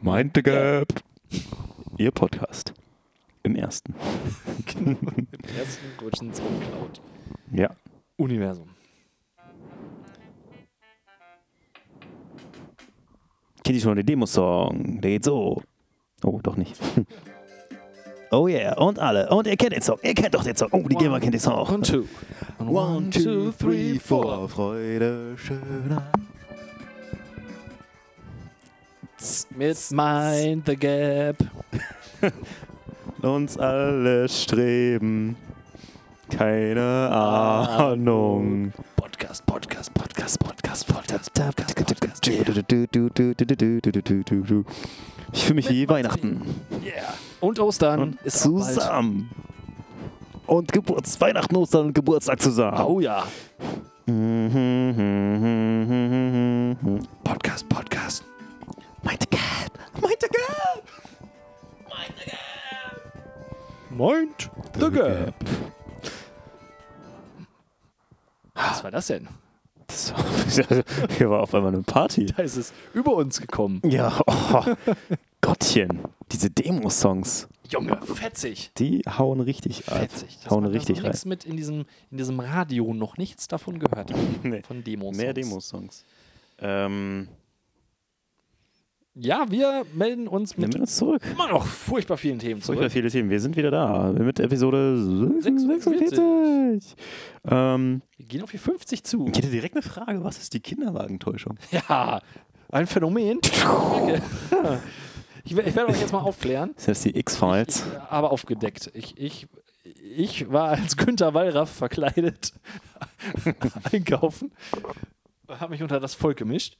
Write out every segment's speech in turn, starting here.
Mind the Gap. Ihr Podcast. Im ersten. Genau, im ersten Rutschen zum Cloud. Ja. Universum. Kennt ihr schon den Demo-Song? Der geht so. Oh, doch nicht. Oh yeah, und alle. Und ihr kennt den Song. Ihr kennt doch den Song. Oh, die Gamer kennt den Song auch. One, two. One, two, three, four. Freude schöner. Mit Mind the Gap. Uns alle streben. Keine Ahnung. Podcast, Podcast, Podcast, Podcast, Podcast, Podcast, Podcast. Ich fühle mich wie Weihnachten. Yeah. Und Ostern Und ist zusammen. Und Geburts Weihnachten, Ostern und Geburtstag zusammen. Oh ja. Podcast, Podcast. Mind the gap. Mind the gap. Mind the Gap. Was war das denn? Das war, hier war auf einmal eine Party. Da ist es über uns gekommen. Ja, oh, Gottchen. Diese Demo-Songs, Junge, fetzig. die hauen richtig ab. Fetzig. Dass Hauen da richtig noch rein. nichts mit in diesem, in diesem Radio noch nichts davon gehört. Nee. Von Demos. Mehr Demo-Songs. Ähm, Ja, wir melden uns mit wir uns zurück. immer noch furchtbar vielen Themen Furchtbar zurück. viele Themen. Wir sind wieder da mit Episode 46. 46. Ähm, Wir gehen auf die 50 zu. ich hätte direkt eine Frage. Was ist die Kinderwagentäuschung? Ja, ein Phänomen. Danke. Ich, ich werde euch jetzt mal aufklären. Ist das die X-Files? Ich, aber aufgedeckt. Ich, ich, ich war als Günther Wallraff verkleidet einkaufen, habe mich unter das Volk gemischt.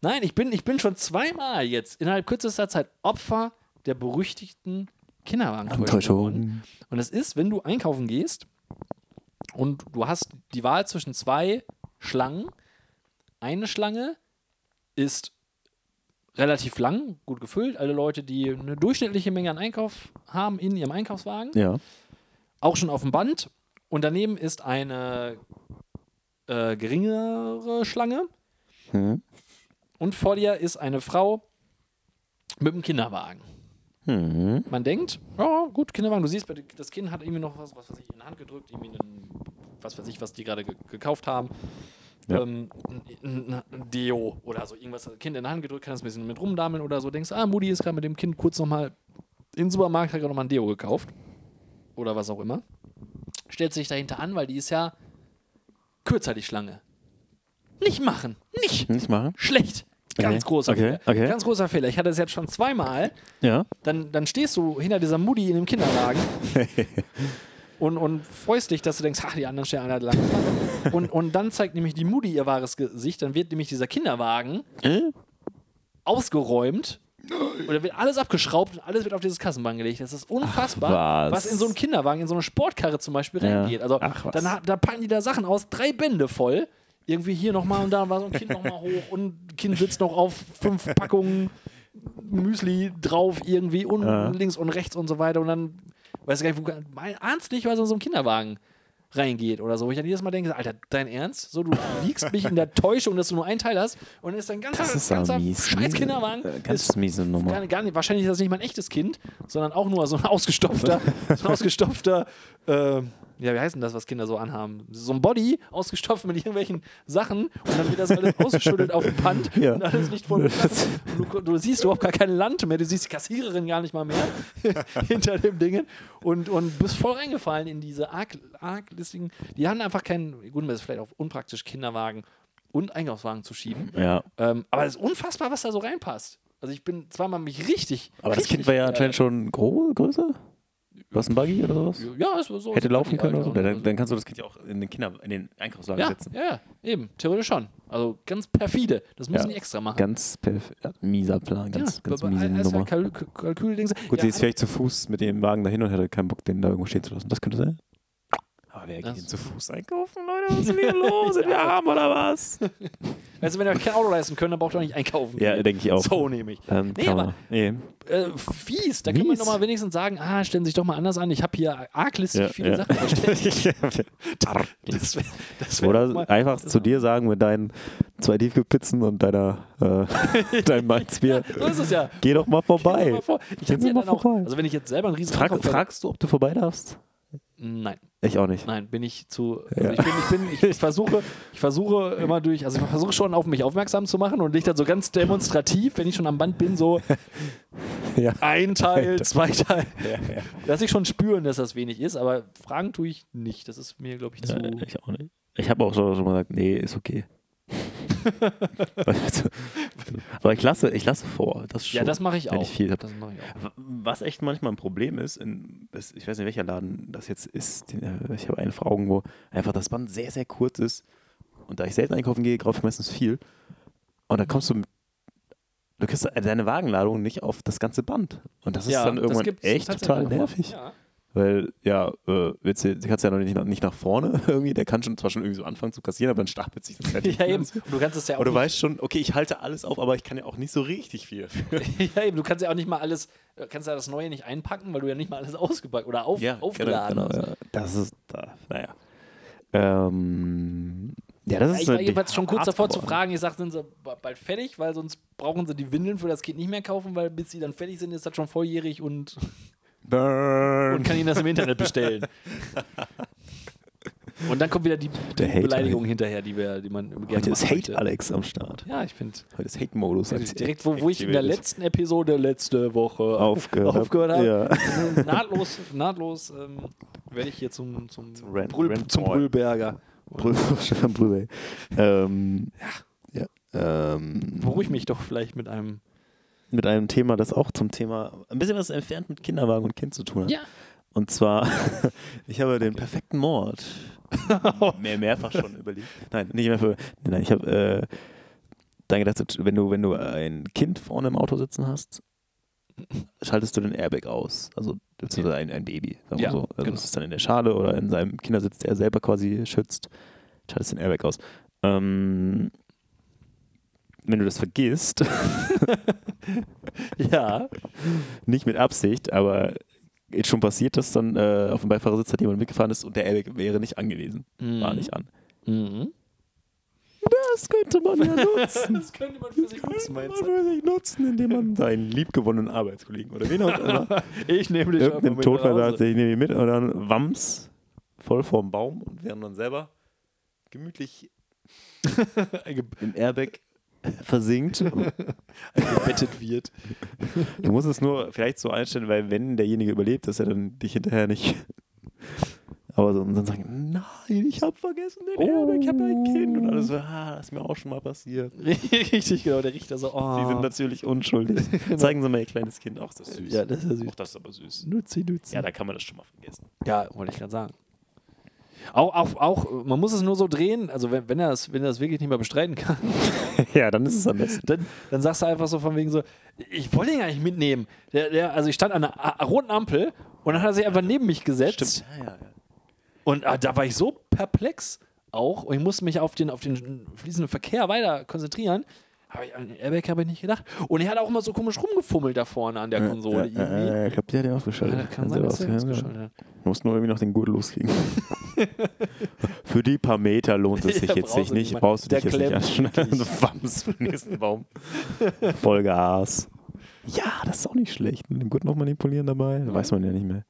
Nein, ich bin, ich bin schon zweimal jetzt innerhalb kürzester Zeit Opfer der berüchtigten Kinderwagentäuschung. Und es ist, wenn du einkaufen gehst und du hast die Wahl zwischen zwei Schlangen. Eine Schlange ist relativ lang, gut gefüllt. Alle Leute, die eine durchschnittliche Menge an Einkauf haben in ihrem Einkaufswagen, Ja. auch schon auf dem Band. Und daneben ist eine äh, geringere Schlange. Hm. Und vor dir ist eine Frau mit einem Kinderwagen. Hm. Man denkt, ja, gut, Kinderwagen, du siehst, das Kind hat irgendwie noch was, was weiß ich, in die Hand gedrückt, irgendwie einen, was weiß ich, was die gerade ge gekauft haben. Ja. Ähm, ein Deo oder so, irgendwas, das Kind in die Hand gedrückt, kann das ein bisschen mit rumdameln oder so. Denkst, ah, Mutti ist gerade mit dem Kind kurz nochmal in den Supermarkt, hat gerade nochmal ein Deo gekauft. Oder was auch immer. Stellt sich dahinter an, weil die ist ja kürzer, die Schlange. Nicht machen, nicht. Nicht machen? Schlecht. Ganz Okay, großer okay, Fehler. okay. Ganz großer Fehler. Ich hatte es jetzt schon zweimal Ja. dann, dann stehst du hinter dieser Mutti in dem Kinderwagen und, und freust dich, dass du denkst, ach, die anderen stehen alle lang. und, und dann zeigt nämlich die Mutti ihr wahres Gesicht, dann wird nämlich dieser Kinderwagen Äh? ausgeräumt und dann wird alles abgeschraubt und alles wird auf dieses Kassenband gelegt. Das ist unfassbar, was. was. in so einen Kinderwagen, in so eine Sportkarre zum Beispiel Ja. reingeht. Also Ach, dann da packen die da Sachen aus, drei Bände voll. Irgendwie hier nochmal und da war so ein Kind nochmal hoch und ein Kind sitzt noch auf fünf Packungen Müsli drauf irgendwie und Ja. links und rechts und so weiter und dann weiß ich gar nicht, wo, mein, ahnst nicht, was in so einen Kinderwagen reingeht oder so. Wo ich dann jedes Mal denke, Alter, dein Ernst? So, du wiegst mich in der Täuschung, dass du nur einen Teil hast und dann ist dein ganzer, Das ist ganzer mies. scheiß Kinderwagen Äh, Ganz ist miese gar Nummer. nicht, gar nicht, wahrscheinlich ist das nicht mal ein echtes Kind, sondern auch nur so ein ausgestopfter, so ein ausgestopfter, äh, ja, wie heißt denn das, was Kinder so anhaben? So ein Body, ausgestopft mit irgendwelchen Sachen und dann wird das alles ausgeschüttelt auf dem Band Ja. und alles nicht voll. Du, du siehst überhaupt gar kein Land mehr, du siehst die Kassiererin gar nicht mal mehr hinter dem Dingen und, und bist voll reingefallen in diese arg, arglistigen, die haben einfach keinen, gut, das ist vielleicht auch unpraktisch, Kinderwagen und Einkaufswagen zu schieben. Ja. Ähm, aber es ist unfassbar, was da so reinpasst. Also ich bin zweimal mich richtig. Aber das richtig, Kind war ja äh, anscheinend schon groß, größer? Was ein Buggy oder sowas? Ja, es war so. Hätte laufen die können oder so? Alter. Dann, dann kannst du das Kind ja auch in den Kinder, in den Einkaufswagen ja, setzen. ja, ja, eben. Theoretisch schon. Also ganz perfide. Das müssen Ja. die extra machen. Ganz perf- mieser Plan, ganz, ja, ganz miese Nummer. Kalkül. Gut, ja, sie ist vielleicht zu Fuß mit dem Wagen dahin und hätte keinen Bock, den da irgendwo stehen zu lassen. Das könnte sein. Aber wer geht denn zu Fuß einkaufen, Leute? Was ist denn hier los? Sind wir arm oder was? Du, wenn ihr euch kein Auto leisten könnt, dann braucht ihr auch nicht einkaufen. Ja, denke ich auch. So nehme ich. Dann Nee, aber. Nee. äh, fies. Da kann man doch mal wenigstens sagen, ah, stellen Sie sich doch mal anders an. Ich habe hier arglistig Ja, viele ja. Sachen verstellt. Das wär, das wär doch Oder mal, einfach zu dir sagen mit deinen zwei Tiefkühlpizzen und deiner äh, deinem Malzbier. So ist es ja. Geh doch mal Stell dir vorbei. mal vor, Ich Geh ja mal dann auch, vorbei. also wenn ich jetzt selber einen riesen Frag, fragst du, ob du vorbei darfst? Nein, Ich auch nicht. nein, bin ich zu. Also Ja. ich, bin, ich, bin, ich, ich versuche, ich versuche immer durch, also ich versuche schon auf mich aufmerksam zu machen und nicht dann so ganz demonstrativ, wenn ich schon am Band bin, so Ja. ein Teil, zwei Teil. Ja. Lass ich schon spüren, dass das wenig ist, aber fragen tue ich nicht. Das ist mir, glaube ich, zu. Ja, ich auch nicht. Ich habe auch schon mal gesagt, nee, ist okay. Aber ich lasse, ich lasse vor. Das schon, Ja, das mache ich auch. ich auch. Was echt manchmal ein Problem ist, in, ich weiß nicht, welcher Laden das jetzt ist, den, äh, ich habe einen vor Augen, wo einfach das Band sehr, sehr kurz ist. Und da ich selten einkaufen gehe, kaufe ich meistens viel. Und da kommst du mit, du kriegst deine Wagenladung nicht auf das ganze Band. Und das ist dann irgendwann echt total nervig. Ja. Weil, ja, äh, du kannst ja noch nicht, nach- nicht nach vorne irgendwie, der kann schon zwar schon irgendwie so anfangen zu kassieren, aber dann stapelt sich das halt ja, eben. Und du kannst es ja auch. Aber du nicht- weißt schon, okay, ich halte alles auf, aber ich kann ja auch nicht so richtig viel ja, eben. Du kannst ja auch nicht mal alles, äh, kannst ja das Neue nicht einpacken, weil du ja nicht mal alles ausgepackt oder auf, aufgeladen hast. genau, ja. Das ist, da, naja. Ähm, ja, das Ja, ist ich war jedenfalls schon kurz davor zu geworden. fragen. Ich sagte, sind sie ba- bald fertig, weil sonst brauchen sie die Windeln für das Kind nicht mehr kaufen, weil bis sie dann fertig sind, ist das schon volljährig und, Burn. und kann ihnen das im Internet bestellen. Und dann kommt wieder die, die. Beleidigung hinterher, die, wir, die man gerne Heute ist Hate möchte. Alex am Start. Ja, ich finde. Heute ist Hate-Modus. Direkt, wo, wo ich in der letzten Episode letzte Woche aufgehört, aufgehört habe. Ja. nahtlos, nahtlos ähm, werde ich hier zum, zum, Rant- Brüll, Rant zum. Brüllberger. Brüll- Stefan Brühl. Ähm, ja. Ähm, Beruhig mich doch vielleicht mit einem. Mit einem Thema, das auch zum Thema ein bisschen was entfernt mit Kinderwagen und Kind zu tun hat. Ja. Und zwar, ich habe den perfekten Mord mehr, mehrfach schon überlegt. Nein, nicht mehr für. Nein, ich habe äh, dann gedacht, wenn du, wenn du ein Kind vorne im Auto sitzen hast, schaltest du den Airbag aus. Also beziehungsweise ein, ein Baby. Sagen Ja, so. Also genau. es ist dann in der Schale oder in seinem Kindersitz, der er selber quasi schützt, schaltest den Airbag aus. Ähm, wenn du das vergisst, Ja. nicht mit Absicht, aber jetzt schon passiert, dass dann äh, auf dem Beifahrersitz hat jemand mitgefahren ist und der Airbag wäre nicht angewiesen. War nicht an. Mhm. Das könnte man ja nutzen. Das könnte man für sich nutzen, man meinst du? für sich nutzen, indem man seinen liebgewonnenen Arbeitskollegen oder wen auch immer Ich nehme dich einfach irgendeinen mit Todfall ich nehme ihn mit und dann Wams voll vorm Baum und während dann selber gemütlich im Airbag versinkt. gebettet wird. Du musst es nur vielleicht so einstellen, weil wenn derjenige überlebt, dass er dann dich hinterher nicht. Aber so, und dann sagen, nein, ich habe vergessen den Oh. Airbag, ich habe ein Kind. Und alles so, ah, das ist mir auch schon mal passiert. Richtig, genau. Der Richter so, oh. Sie sind natürlich unschuldig. Zeigen Sie mal Ihr kleines Kind. Auch das ist süß. Ja, das ist ja süß. Auch das ist aber süß. Nutzi, nutzi. Ja, da kann man das schon mal vergessen. Ja, wollte ich gerade sagen. Auch, auch, auch, man muss es nur so drehen, also wenn, wenn er es wenn er es wirklich nicht mehr bestreiten kann, ja, dann ist es am besten. dann, dann sagst du einfach so von wegen so, ich wollte ihn gar nicht mitnehmen. Der, der, also ich stand an einer roten Ampel und dann hat er sich einfach neben mich gesetzt. Ja, ja, ja. Und ah, da war ich so perplex auch und ich musste mich auf den, auf den fließenden Verkehr weiter konzentrieren. Hab ich, an den Airbag habe ich nicht gedacht. Und er hat auch immer so komisch rumgefummelt da vorne an der Konsole. Ja, irgendwie. ja, ich glaube, der hat den ausgeschaltet. Ja, kann sein, dass ausgeschaltet. hat. Du musst nur irgendwie noch den Gurt loskriegen. Für die paar Meter lohnt es sich Ja, jetzt nicht. nicht. Brauchst du dich jetzt nicht anschneiden. Wams für den nächsten Baum. Vollgas. Ja, das ist auch nicht schlecht. Mit dem Gurt noch manipulieren dabei. Weiß man ja nicht mehr.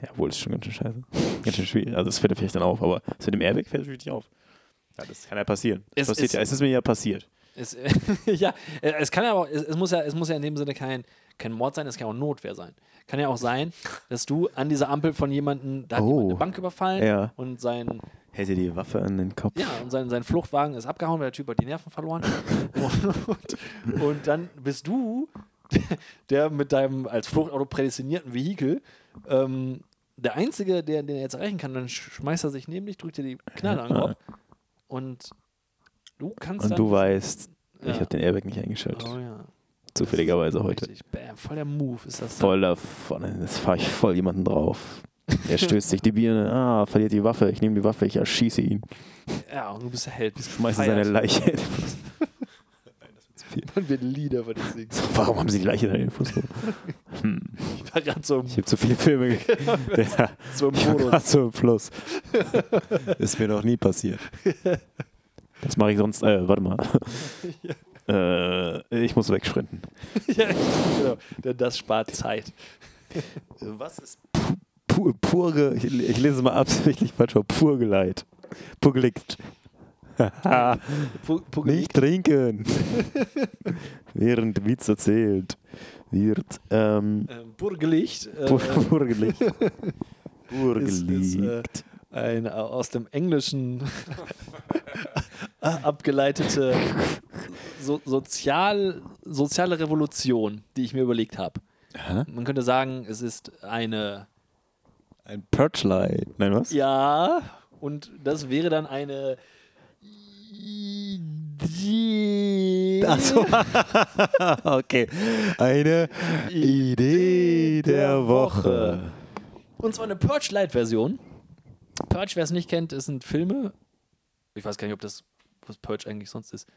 Ja, wohl ist schon ganz schön scheiße. Ganz schön schwierig. Also, es fällt vielleicht dann auf, aber das mit dem Airbag fällt natürlich nicht auf. Ja, das kann ja passieren. Das Es passiert ist- ja. Es ist mir ja passiert. Es, ja, äh, es kann ja aber, es, es, muss ja, es muss ja in dem Sinne kein, kein Mord sein, es kann auch Notwehr sein. Kann ja auch sein, dass du an dieser Ampel von jemandem, da hat Oh. jemand eine Bank überfallen Ja. und sein, Hält dir die Waffe an den Kopf. ja, und sein, sein Fluchtwagen ist abgehauen, weil der Typ hat die Nerven verloren. und, und dann bist du, der mit deinem als Fluchtauto prädestinierten Vehikel, ähm, der Einzige, der, den er jetzt erreichen kann, dann sch- schmeißt er sich neben dich, drückt dir die Knarre an den Kopf und du kannst Und du weißt, ich Ja. habe den Airbag nicht eingeschaltet. Oh ja. Zufälligerweise heute. Richtig. Bam, voll der Move ist das. Voll davon. Jetzt fahre ich voll jemanden drauf. Er stößt sich die Birne, ah, verliert die Waffe, ich nehme die Waffe, ich erschieße ihn. Ja, und du bist der Held. Bist Schmeiße seine. Leiche. Man wird Lieder von dir singen. Warum haben sie die Leiche in den Fuß? Hm. Ich war gerade so, im- Ich habe zu viele Filme gekriegt. Ja, so im ich war Modus. so im Fluss. Ist mir noch nie passiert. Das mache ich sonst, äh, warte mal. Äh, ich muss wegsprinten. ja, genau. Denn das spart Zeit. Was ist pu pure, ich, ich lese es mal absichtlich falsch vor, Purgeleit. Purgelicht. Pu- Pu- Nicht trinken. Während Witz erzählt wird. Ähm, Ähm, Burgelicht äh, Pur Purgelicht. ist, Purgelicht. ist äh, ein äh, aus dem Englischen abgeleitete so, sozial, soziale Revolution, die ich mir überlegt habe. Man könnte sagen, es ist eine Ein Perchlight. Nein, was? Ja, und das wäre dann eine Idee. Ach so. okay. Eine Idee der Woche. Und zwar eine Purge-Light-Version. Purge, wer es nicht kennt, ist ein Filme. Ich weiß gar nicht, ob das, was Purge eigentlich sonst ist.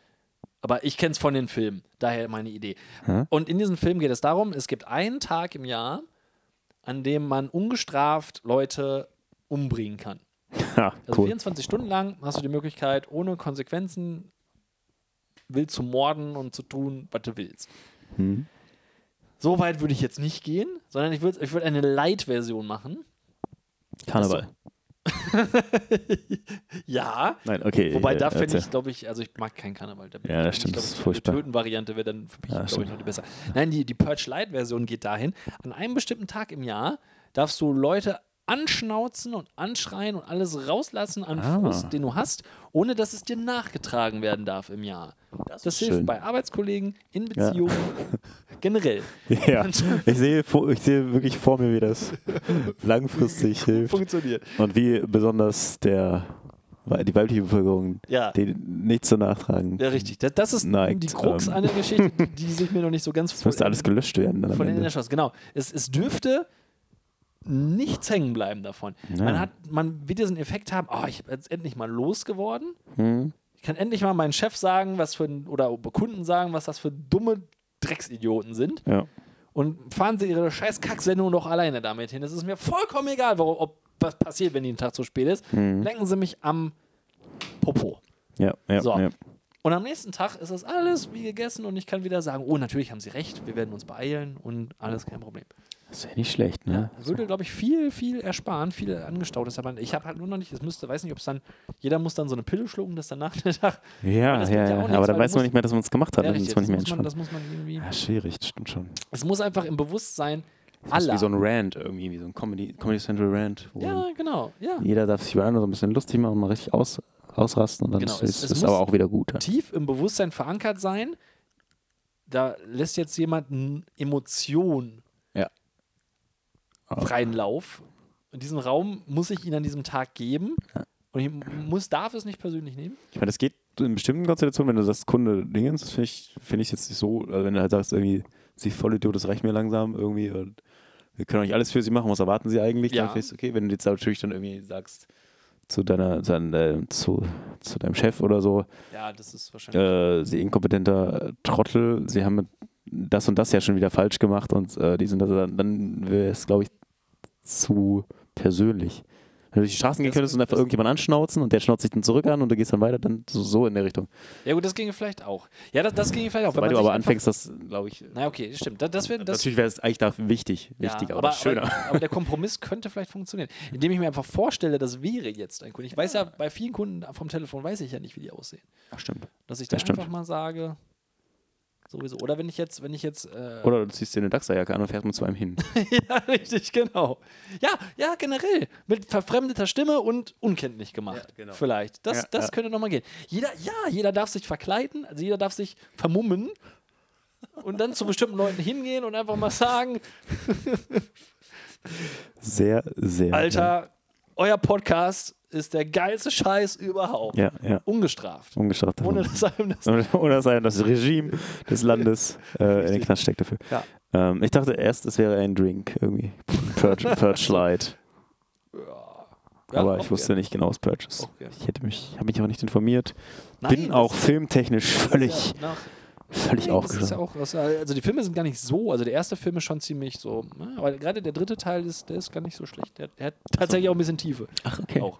Aber ich kenne es von den Filmen. Daher meine Idee. Hä? Und in diesem Film geht es darum, es gibt einen Tag im Jahr, an dem man ungestraft Leute umbringen kann. Ha, Also cool. 24 Stunden lang hast du die Möglichkeit, ohne Konsequenzen wild zu morden und zu tun, was du willst. Hm. So weit würde ich jetzt nicht gehen, sondern ich würde ich würd eine Light-Version machen. Karneval. Ja, Nein, okay. wobei äh, da fände erzähl. ich, glaube ich, also ich mag keinen Karneval. Da Ja, das stimmt, Ich das ist furchtbar. Die Töten-Variante wäre dann für mich, Ja, glaube ich, noch die besser. Nein, die, die Purge Light-Version geht dahin. An einem bestimmten Tag im Jahr darfst du Leute anschnauzen und anschreien und alles rauslassen an Ah. Frust, den du hast, ohne dass es dir nachgetragen werden darf im Jahr. Das, ist hilft schön. bei Arbeitskollegen, in Beziehungen, generell. Ja, ich sehe, ich sehe wirklich vor mir, wie das langfristig hilft. Funktioniert. Und wie besonders der, die weibliche Bevölkerung, Ja. die nichts zu nachtragen. Ja, richtig. Das, das ist Neigt, die Krux ähm. an der Geschichte, die, die sich mir noch nicht so ganz Es müsste alles gelöscht werden. Dann von den Ende. Erschloss. Genau. Es, es dürfte nichts hängen bleiben davon. Ja. Man, hat, man wird diesen Effekt haben, oh, ich bin jetzt endlich mal losgeworden. Hm? Ich kann endlich mal meinen Chef sagen, was für ein, oder Kunden sagen, was das für dumme Drecksidioten sind. Ja. Und fahren sie ihre scheiß Kacksendung doch alleine damit hin. Es ist mir vollkommen egal, warum, ob was passiert, wenn die einen Tag zu spät ist. Mhm. Lenken sie mich am Popo. Ja, ja, So. ja. Und am nächsten Tag ist das alles wie gegessen und ich kann wieder sagen, oh, natürlich haben sie recht, wir werden uns beeilen und alles kein Problem. Das wäre nicht schlecht, ne? Würde, glaube ich, viel, viel ersparen, viel angestautes. Aber ich habe halt nur noch nicht, es müsste, weiß nicht, ob es dann, jeder muss dann so eine Pille schlucken, dass danach der Tag. Ja, ja, ja ja. nichts, aber dann weil weiß man nicht mehr, dass man es gemacht hat. Ja, ist richtig, das, muss man, das muss man irgendwie. Ja, schwierig, das stimmt schon. Es muss einfach im Bewusstsein Das ist aller. wie so ein Rant irgendwie, wie so ein Comedy, Comedy Central Rant. Ja, genau, ja. Jeder darf sich über andere so ein bisschen lustig machen, mal richtig aus, ausrasten und dann Genau, ist es- ist aber auch wieder gut. Tief im Bewusstsein verankert sein, da lässt jetzt jemand eine Emotion Ja. Auch. Freien Lauf. Und diesen Raum muss ich ihnen an diesem Tag geben. Und ich muss, darf es nicht persönlich nehmen. Ich meine, das geht in bestimmten Konstellationen, wenn du sagst, Kunde Dingens, das finde ich, find ich jetzt nicht so, also wenn du halt sagst, irgendwie, sie Vollidiot, das reicht mir langsam irgendwie und wir können auch nicht alles für sie machen, was erwarten sie eigentlich? Ja. Dann okay, wenn du jetzt natürlich dann irgendwie sagst, zu deiner, zu, dein- zu, zu deinem Chef oder so, Ja, das ist wahrscheinlich. äh, sie inkompetenter Trottel, sie haben das und das ja schon wieder falsch gemacht und äh, die sind das, dann, dann wäre es, glaube ich, zu persönlich. Wenn du durch die Straßen gehen könntest und einfach irgendjemand anschnauzen und der schnauzt sich dann zurück an und du gehst dann weiter, dann so, so in der Richtung. Ja, gut, das ginge vielleicht auch. Ja, das, das ginge vielleicht auch. Weil du aber anfängst, das glaube ich. Na, okay, stimmt. Das, das wär, das, natürlich wäre es eigentlich da wichtig, ja, wichtiger, aber, aber, schöner. Aber, aber der Kompromiss könnte vielleicht funktionieren. Indem ich mir einfach vorstelle, das wäre jetzt ein Kunde. Ich weiß ja, bei vielen Kunden vom Telefon weiß ich ja nicht, wie die aussehen. Ach, stimmt. Dass ich dann stimmt. einfach mal sage, sowieso. Oder wenn ich jetzt, wenn ich jetzt. Äh, Oder du ziehst dir eine Dachserjacke an und fährst mit zu einem hin. ja, richtig, genau. Ja, ja, generell. Mit verfremdeter Stimme und unkenntlich gemacht. Ja, genau. Vielleicht. Das, Ja, das ja. könnte nochmal gehen. Jeder, ja, jeder darf sich verkleiden, also jeder darf sich vermummen und dann zu bestimmten Leuten hingehen und einfach mal sagen: Sehr, sehr. Alter, euer Podcast ist der geilste Scheiß überhaupt. Ja, ja. Ungestraft. Ungestraft. Ohne dass einem das. Oder dass einem das Regime des Landes äh, in den Knast steckt dafür. Ja. Ähm, ich dachte erst, es wäre ein Drink irgendwie. Purge, Purge Light. Ja, aber auch ich wusste gerne. nicht genau Purchase. Auch gerne. Ich hätte mich, habe mich aber nicht informiert. Nein, Bin auch ist- filmtechnisch ist völlig, ja völlig Nein, ist ja auch, aus- also die Filme sind gar nicht so, also der erste Film ist schon ziemlich so, ne, aber gerade der dritte Teil ist, der ist gar nicht so schlecht. Der, der hat tatsächlich auch ein bisschen Tiefe. Ach, okay. Auch.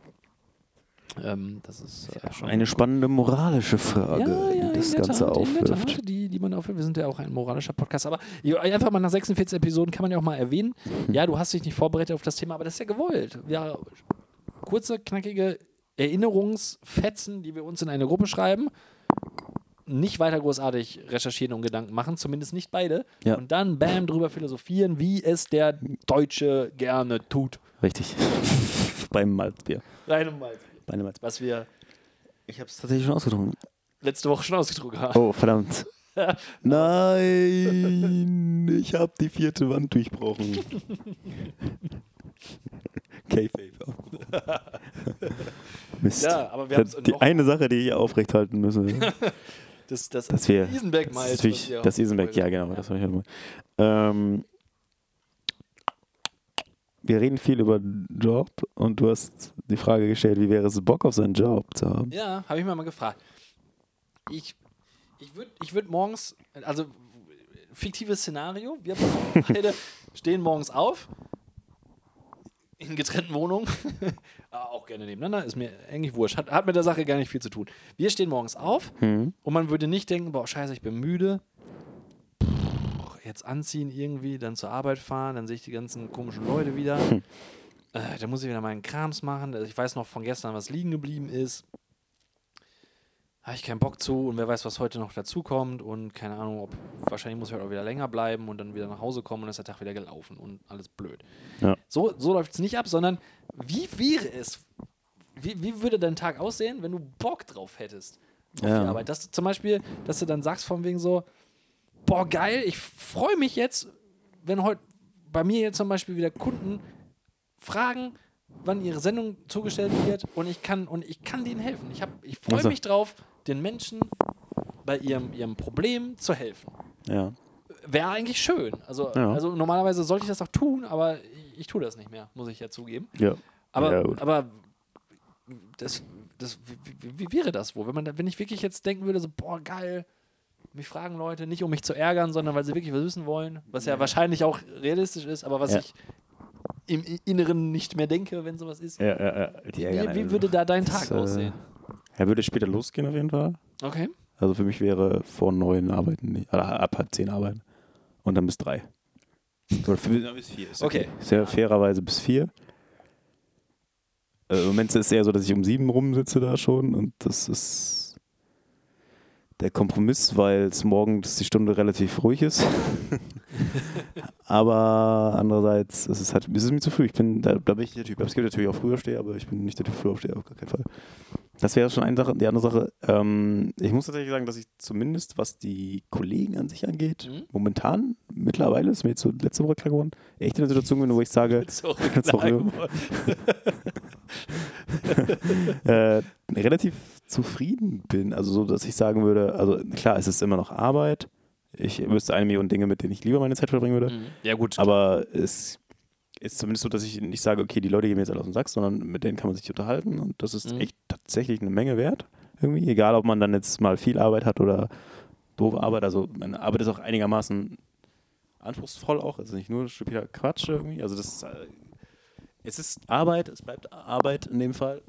Ähm, das ist äh, schon Eine spannende moralische Frage, die das in der Ganze Tat, aufwirft. Tat, die, die man aufwirft. Wir sind ja auch ein moralischer Podcast. Aber ja, einfach mal nach 46 Episoden kann man ja auch mal erwähnen. Hm. Ja, du hast dich nicht vorbereitet auf das Thema, aber das ist ja gewollt. Ja, kurze, knackige Erinnerungsfetzen, die wir uns in eine Gruppe schreiben. Nicht weiter großartig recherchieren und Gedanken machen, zumindest nicht beide. Ja. Und dann, bam, drüber philosophieren, wie es der Deutsche gerne tut. Richtig. Beim Malzbier. Rein und einem Malzbier. Was wir Ich habe es tatsächlich schon ausgetrunken. letzte Woche schon ausgedruckt haben. Oh, verdammt. Nein, ich habe die vierte Wand durchbrochen. K-Fape. Mist. Ja, aber wir haben's die eine Sache, die ich aufrechthalten müsse, Das, das, dass wir Isenberg das ist das Isenberg, ja genau, das habe ich halt mal. Ähm, wir reden viel über Job und du hast die Frage gestellt, wie wäre es Bock auf seinen Job zu haben? Ja, habe ich mir mal gefragt. Ich, ich würde ich würd morgens, also fiktives Szenario, wir beide stehen morgens auf, in getrennten Wohnungen, Ah, auch gerne nebeneinander, ist mir eigentlich wurscht, hat, hat mit der Sache gar nicht viel zu tun. Wir stehen morgens auf Hm? und man würde nicht denken, boah, scheiße, ich bin müde, jetzt anziehen irgendwie, dann zur Arbeit fahren, dann sehe ich die ganzen komischen Leute wieder. Äh, da muss ich wieder meinen Krams machen. Also Ich weiß noch von gestern, was liegen geblieben ist. Habe ich keinen Bock zu und wer weiß, was heute noch dazukommt und keine Ahnung, ob wahrscheinlich muss ich heute auch wieder länger bleiben und dann wieder nach Hause kommen und ist der Tag wieder gelaufen und alles blöd. Ja. So, so läuft es nicht ab, sondern wie wäre es, wie, wie würde dein Tag aussehen, wenn du Bock drauf hättest auf Ja. die Arbeit? Dass du zum Beispiel, dass du dann sagst von wegen so, boah geil, ich freue mich jetzt, wenn heute bei mir jetzt zum Beispiel wieder Kunden fragen, wann ihre Sendung zugestellt wird und ich kann und ich kann denen helfen. Ich, hab- ich freue Ach so. mich drauf, den Menschen bei ihrem, ihrem Problem zu helfen. Ja. Wäre eigentlich schön. Also, Ja. also normalerweise sollte ich das auch tun, aber ich, ich tue das nicht mehr, muss ich ja zugeben. Ja. Aber, Ja, aber das, das, wie, wie, wäre das wohl? Wenn, man, wenn ich wirklich jetzt denken würde, so, boah, geil, mich fragen Leute, nicht um mich zu ärgern, sondern weil sie wirklich was wissen wollen, was ja, wahrscheinlich auch realistisch ist, aber was Ja. ich im I- Inneren nicht mehr denke, wenn sowas ist. Ja, ja, ja. Wie, wie einen. würde da dein Das, Tag äh, aussehen? Er würde später losgehen auf jeden Fall. Okay. Also für mich wäre vor neun arbeiten, nicht- oder ab halb zehn arbeiten. Und dann bis drei. Oder für- bis vier. Ist Okay. Sehr fairerweise bis vier. Äh, Im Moment ist es eher so, dass ich um sieben rumsitze da schon und das ist der Kompromiss, weil es morgens die Stunde relativ ruhig ist. aber andererseits ist es halt, ist es mir zu früh. Ich bin, da, da bin ich der Typ. Es gibt natürlich auch früher stehe, aber ich bin nicht der Typ früher stehe, auf gar keinen Fall. Das wäre schon eine Sache. Die andere Sache, ähm, ich muss tatsächlich sagen, dass ich zumindest, was die Kollegen an sich angeht, Mhm. momentan, mittlerweile, ist mir jetzt so letzte Woche klar geworden, echt in der Situation bin, wo ich sage, Sorry, Sorry. äh, relativ zufrieden bin. Also so, dass ich sagen würde, also klar, es ist immer noch Arbeit. Ich wüsste eine Million Dinge, mit denen ich lieber meine Zeit verbringen würde. Mhm. Ja, gut. Aber es ist zumindest so, dass ich nicht sage, okay, die Leute gehen mir jetzt alle aus dem Sack, sondern mit denen kann man sich unterhalten und das ist Mhm. echt tatsächlich eine Menge wert. Irgendwie, egal ob man dann jetzt mal viel Arbeit hat oder doofe Arbeit. Also meine Arbeit ist auch einigermaßen anspruchsvoll auch, also nicht nur stupider Quatsch irgendwie. Also das ist, äh, es ist Arbeit, es bleibt Arbeit in dem Fall.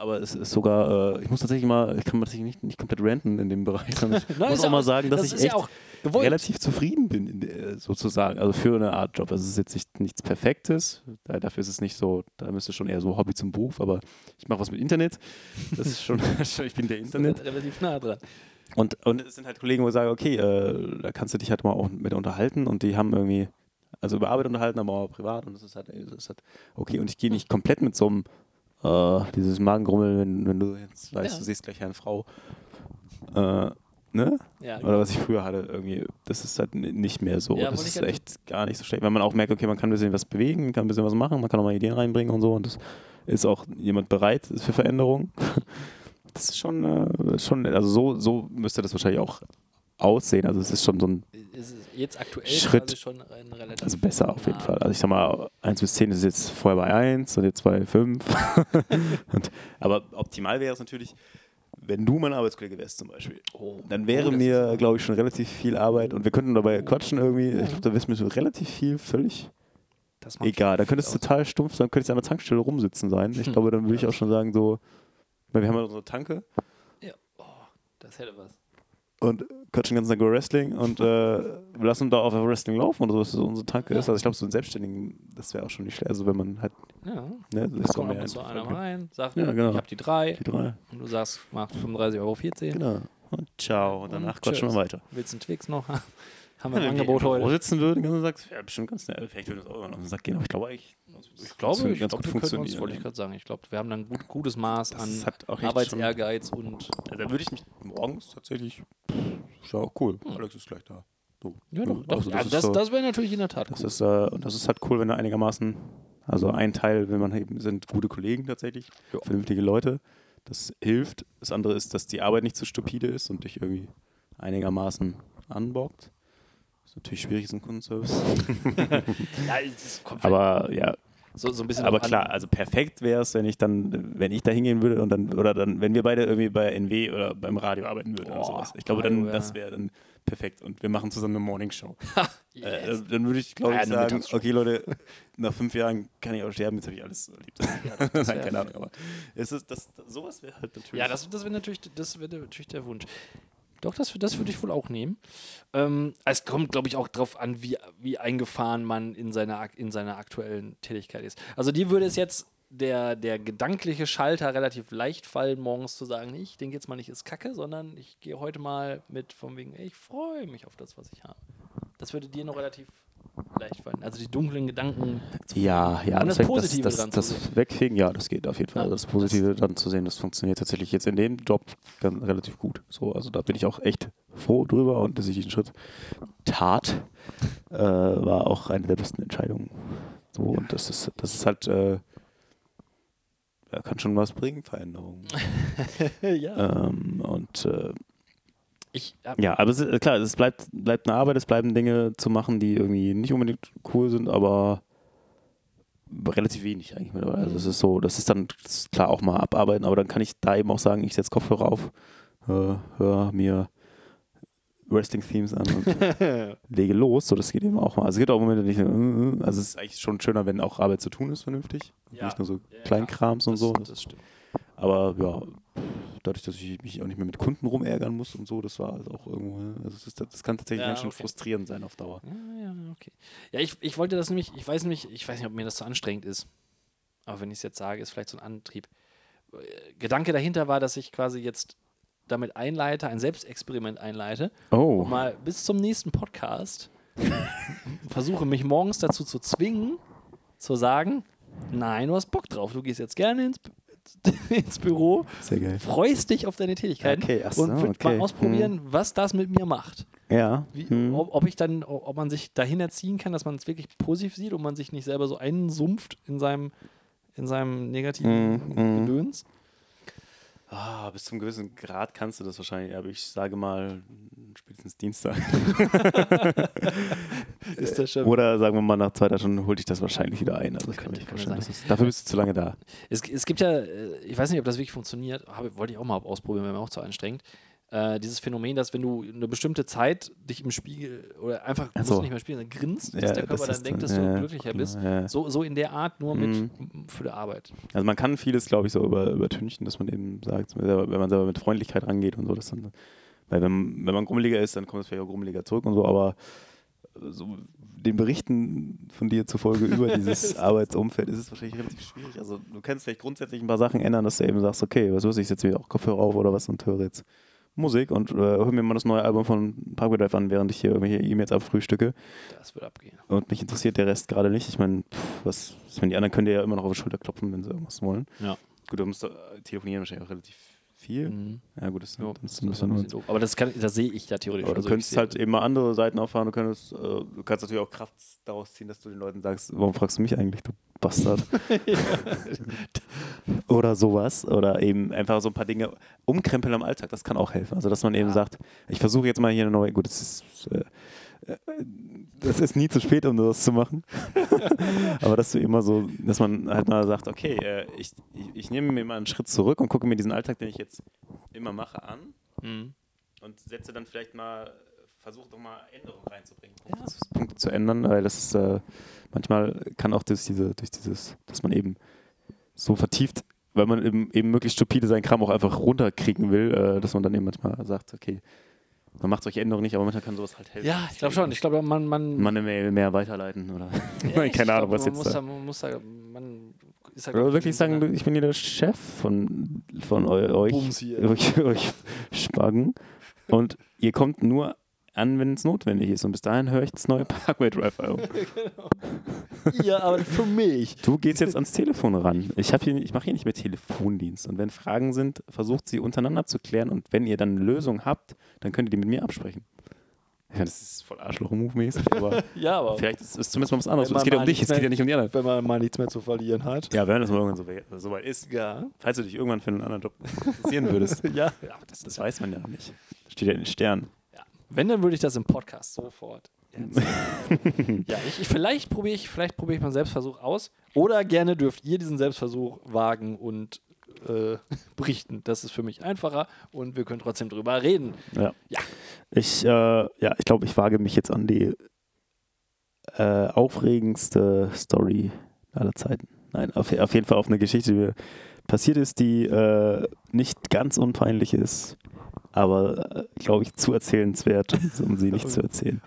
Aber es ist sogar, äh, ich muss tatsächlich mal, ich kann tatsächlich nicht, nicht komplett ranten in dem Bereich, sondern ich Nein, muss auch ja mal sagen, dass das ich echt ja auch relativ zufrieden bin, in der, sozusagen. Also für eine Art Job. Also es ist jetzt nicht, nichts Perfektes. Da, dafür ist es nicht so, da müsste schon eher so Hobby zum Beruf, aber ich mache was mit Internet. Das ist schon, ich bin der Internet. relativ nah dran. Und, und es sind halt Kollegen, wo ich sage, okay, äh, da kannst du dich halt mal auch mit unterhalten und die haben irgendwie, also über Arbeit unterhalten, aber auch privat und das ist halt, das ist halt okay. Und ich gehe nicht komplett mit so einem, äh, dieses Magengrummeln, wenn, wenn du jetzt weißt, Ja. du siehst gleich eine Frau, äh, ne? Ja, Oder was ich früher hatte, irgendwie, das ist halt nicht mehr so. Ja, das ist echt gar nicht so schlecht. Wenn man auch merkt, okay, man kann ein bisschen was bewegen, kann ein bisschen was machen, man kann auch mal Ideen reinbringen und so und das ist auch jemand bereit für Veränderung. Das ist schon, äh, schon also so, so müsste das wahrscheinlich auch aussehen. Also es ist schon so ein, Es jetzt aktuell Schritt. schon ein relativ. Also besser auf jeden. Fall. Also ich sag mal, 1 bis 10 ist jetzt vorher bei 1 und jetzt bei 5. und, aber optimal wäre es natürlich, wenn du mein Arbeitskollege wärst zum Beispiel. Oh, Dann wäre oh, mir, glaube ich, schon relativ viel Arbeit und wir könnten dabei quatschen irgendwie. Ich glaube, da wärst mir so relativ viel völlig egal. Da könntest du total stumpf sein, könntest du an der Tankstelle rumsitzen sein. Ich glaube, dann würde ich auch schon sagen, so, weil wir haben ja unsere Tanke Ja. Oh, das hätte was. Und quatschen den ganzen Tag über Wrestling und äh, lassen da auf Wrestling laufen oder so, dass das unsere Tanke Ja. ist. Also ich glaube, so ein Selbstständigen, das wäre auch schon nicht schlecht. Also wenn man halt, Ja. ne, Da das so kommt ab und zu einer rein, sagt, Ja, genau. ich habe die drei. Die drei. Und du sagst, macht 35,14 Euro. Genau. Und ciao. Und danach Und quatschen wir weiter. Willst du einen Twix noch? Haben wir Wenn ein wir Angebot heute? sitzen würden, dann sagst ja, bestimmt ganz nett. Vielleicht würde das auch immer noch auf den Sack gehen, aber ich glaube eigentlich, Ich glaube, ich ganz glaube, gut wir funktionieren. wollte ich gerade sagen, ich glaube, wir haben dann ein gut, gutes Maß Das an Arbeitsehrgeiz und Ja, da würde ich mich morgens tatsächlich, ist ja auch cool. Alex ist gleich da. So. ja, doch, doch. Also Also ist das, so- das wäre natürlich in der Tat Das cool. ist, äh, und das ist halt cool, wenn du einigermaßen, also ein Teil, wenn man eben sind gute Kollegen tatsächlich, Ja. vernünftige Leute. Das hilft. Das andere ist, dass die Arbeit nicht zu stupide ist und dich irgendwie einigermaßen anbockt. Ist natürlich schwierig, so ein Kundenservice. ja, Aber ja, so, so ein bisschen aber an. klar, also perfekt wäre es, wenn ich dann, wenn ich da hingehen würde und dann, oder dann, wenn wir beide irgendwie bei NW oder beim Radio arbeiten würden oder Boah, sowas. Ich glaube, dann, ja. das wäre dann perfekt. Und wir machen zusammen eine Morningshow. Yes. Äh, dann würde ich, glaube Ja, ich, sagen, okay, Leute, nach fünf Jahren kann ich auch sterben, jetzt habe ich alles erlebt. das Nein, keine Ahnung, aber es ist, das, sowas wäre halt natürlich. Ja, das, das wäre natürlich, das wär natürlich der Wunsch. Doch, das, das würde ich wohl auch nehmen. Ähm, es kommt, glaube ich, auch darauf an, wie, wie eingefahren man in seiner, in seiner aktuellen Tätigkeit ist. Also dir würde es jetzt der, der gedankliche Schalter relativ leicht fallen, morgens zu sagen, ich denke jetzt mal nicht, ist Kacke, sondern ich gehe heute mal mit von wegen, ich freue mich auf das, was ich habe. Das würde dir noch relativ leicht fallen. Also die dunklen Gedanken. Ja, ja, das weg- Positive das, das, das wegfegen, ja, das geht auf jeden Fall. Ja, das Positive dann zu sehen, das funktioniert tatsächlich jetzt in dem Job ganz, relativ gut. So, also da bin ich auch echt froh drüber und dass ich diesen Schritt tat, äh, war auch eine der besten Entscheidungen. So, und das ist, das ist halt, äh, ja, kann schon was bringen, Veränderungen. ja. ähm, und äh, Ich, ja, ja, aber es ist, klar, es bleibt, bleibt eine Arbeit, es bleiben Dinge zu machen, die irgendwie nicht unbedingt cool sind, aber relativ wenig eigentlich mittlerweile. Also es ist so, das ist dann klar auch mal abarbeiten, aber dann kann ich da eben auch sagen, ich setze Kopfhörer auf, äh, höre mir Wrestling-Themes an und lege los. So, das geht eben auch mal. Also es gibt auch Momente, die ich, äh, äh, also es ist eigentlich schon schöner, wenn auch Arbeit zu tun ist, vernünftig. Ja. Nicht nur so Ja, Kleinkrams und das, so. Das stimmt. Aber ja, dadurch, dass ich mich auch nicht mehr mit Kunden rumärgern muss und so, das war also auch irgendwo, ne? also das, das kann tatsächlich Ja, ganz schön okay. frustrierend sein auf Dauer. Ja, ja, okay. Ja, ich, ich wollte das nämlich, ich weiß nämlich, ich weiß nicht, ob mir das zu anstrengend ist. Aber wenn ich es jetzt sage, ist vielleicht so ein Antrieb. Gedanke dahinter war, dass ich quasi jetzt damit einleite, ein Selbstexperiment einleite Oh. und mal bis zum nächsten Podcast versuche, mich morgens dazu zu zwingen, zu sagen, nein, du hast Bock drauf, du gehst jetzt gerne ins, ins Büro, freust dich auf deine Tätigkeiten Okay, so, und würd okay. mal ausprobieren, was das mit mir macht. Ja. Wie, hm. ob, ob ich dann, ob man sich dahin erziehen kann, dass man es wirklich positiv sieht und man sich nicht selber so einsumpft in seinem, in seinem negativen Mm, mm. Gedöns. Ah, bis zum gewissen Grad kannst du das wahrscheinlich, aber ich sage mal spätestens Dienstag. Ist das schon. Oder sagen wir mal, nach zwei Tagen holt dich das wahrscheinlich wieder ein. Also ich kann mir vorstellen, es, dafür bist du zu lange da. Es, es gibt ja, äh, ich weiß nicht, ob das wirklich funktioniert, habe, wollte ich auch mal ausprobieren, wäre mir auch zu anstrengend. Äh, dieses Phänomen, dass wenn du eine bestimmte Zeit dich im Spiegel oder einfach Ach musst so. du nicht mehr spielen, sondern grinst, dass Ja, der Körper das dann denkt, dann- dass du ja, glücklicher genau, bist. ja. So, so in der Art, nur mit Mhm. für die Arbeit. Also man kann vieles, glaube ich, so über, übertünchen, dass man eben sagt, wenn man selber mit Freundlichkeit rangeht und so, dass dann, weil wenn, wenn man grummeliger ist, dann kommt es vielleicht auch grummeliger zurück und so, aber so den Berichten von dir zufolge über dieses Arbeitsumfeld ist es wahrscheinlich relativ schwierig. Also du kannst vielleicht grundsätzlich ein paar Sachen ändern, dass du eben sagst, okay, was weiß ich, setze wieder auch Kopfhörer auf oder was und höre jetzt Musik und äh, höre mir mal das neue Album von Parkway Drive an, während ich hier irgendwelche E-Mails abfrühstücke Das wird abgehen. und mich interessiert der Rest gerade nicht. Ich meine, was, ich meine, die anderen können dir ja immer noch auf die Schulter klopfen, wenn sie irgendwas wollen. Ja. Gut, du musst äh, telefonieren wahrscheinlich auch relativ viel. Mhm. Ja, gut, das, Ja, das, ist ein bisschen doof. Aber das, kann, das sehe ich ja theoretisch. aber du Also könntest halt eben mal andere Seiten auffahren. Du, könntest, äh, du kannst natürlich auch Kraft daraus ziehen, dass du den Leuten sagst, warum fragst du mich eigentlich, du Bastard? Oder sowas. Oder eben einfach so ein paar Dinge umkrempeln am Alltag. Das kann auch helfen. Also, dass man eben Ja. sagt, ich versuche jetzt mal hier eine neue, gut, das ist, äh, das ist nie zu spät, um das zu machen. Aber dass du immer so, dass man halt mal sagt, okay, äh, ich, ich, ich nehme mir mal einen Schritt zurück und gucke mir diesen Alltag, den ich jetzt immer mache, an Mhm. und setze dann vielleicht mal, versuche doch mal Änderungen reinzubringen, Punkte, zu, Punkte zu ändern, weil das ist, äh, manchmal kann auch durch, diese, durch dieses, dass man eben so vertieft, weil man eben, eben möglichst stupide seinen Kram auch einfach runterkriegen will, äh, dass man dann eben manchmal sagt, okay, man macht solche Änderungen nicht, aber manchmal kann sowas halt helfen. Ja, ich glaube schon. Ich glaube, man, man, Man eine Mail mehr weiterleiten oder Ja, keine Ahnung, was man jetzt muss da. da, man muss da, man ist da Oder wirklich sagen, ich bin hier der Chef von, von eu euch, euch, euch Spagen und ihr kommt nur an, wenn es notwendig ist und bis dahin höre ich das neue Parkway Drive Album. Ja, aber für mich. Du gehst jetzt ans Telefon ran. Ich, hier, ich mache hier nicht mehr Telefondienst und wenn Fragen sind, versucht sie untereinander zu klären und wenn ihr dann eine Lösung habt, dann könnt ihr die mit mir absprechen. Ja, das ist voll Arschloch-Move-mäßig, aber Ja, aber vielleicht ist es zumindest mal was anderes. Es geht ja um dich, es geht ja nicht um die anderen. wenn man mal nichts mehr zu verlieren hat. Ja, wenn das mal irgendwann so, we- so weit ist. Ja. Falls du dich irgendwann für einen anderen Job interessieren würdest. Ja. Das, das weiß man ja noch nicht. Steht ja in den Sternen. Wenn, dann würde ich das im Podcast sofort ja, ich, ich, vielleicht probiere ich, vielleicht probiere ich mal einen Selbstversuch aus. Oder gerne dürft ihr diesen Selbstversuch wagen und äh, berichten. Das ist für mich einfacher und wir können trotzdem drüber reden. Ja. Ja. Ich, äh, ja, ich glaube, ich wage mich jetzt an die äh, aufregendste Story aller Zeiten. Nein, auf, auf jeden Fall auf eine Geschichte, die mir passiert ist, die äh, nicht ganz unpeinlich ist, aber, äh, glaube ich, zu erzählenswert, um sie nicht zu erzählen.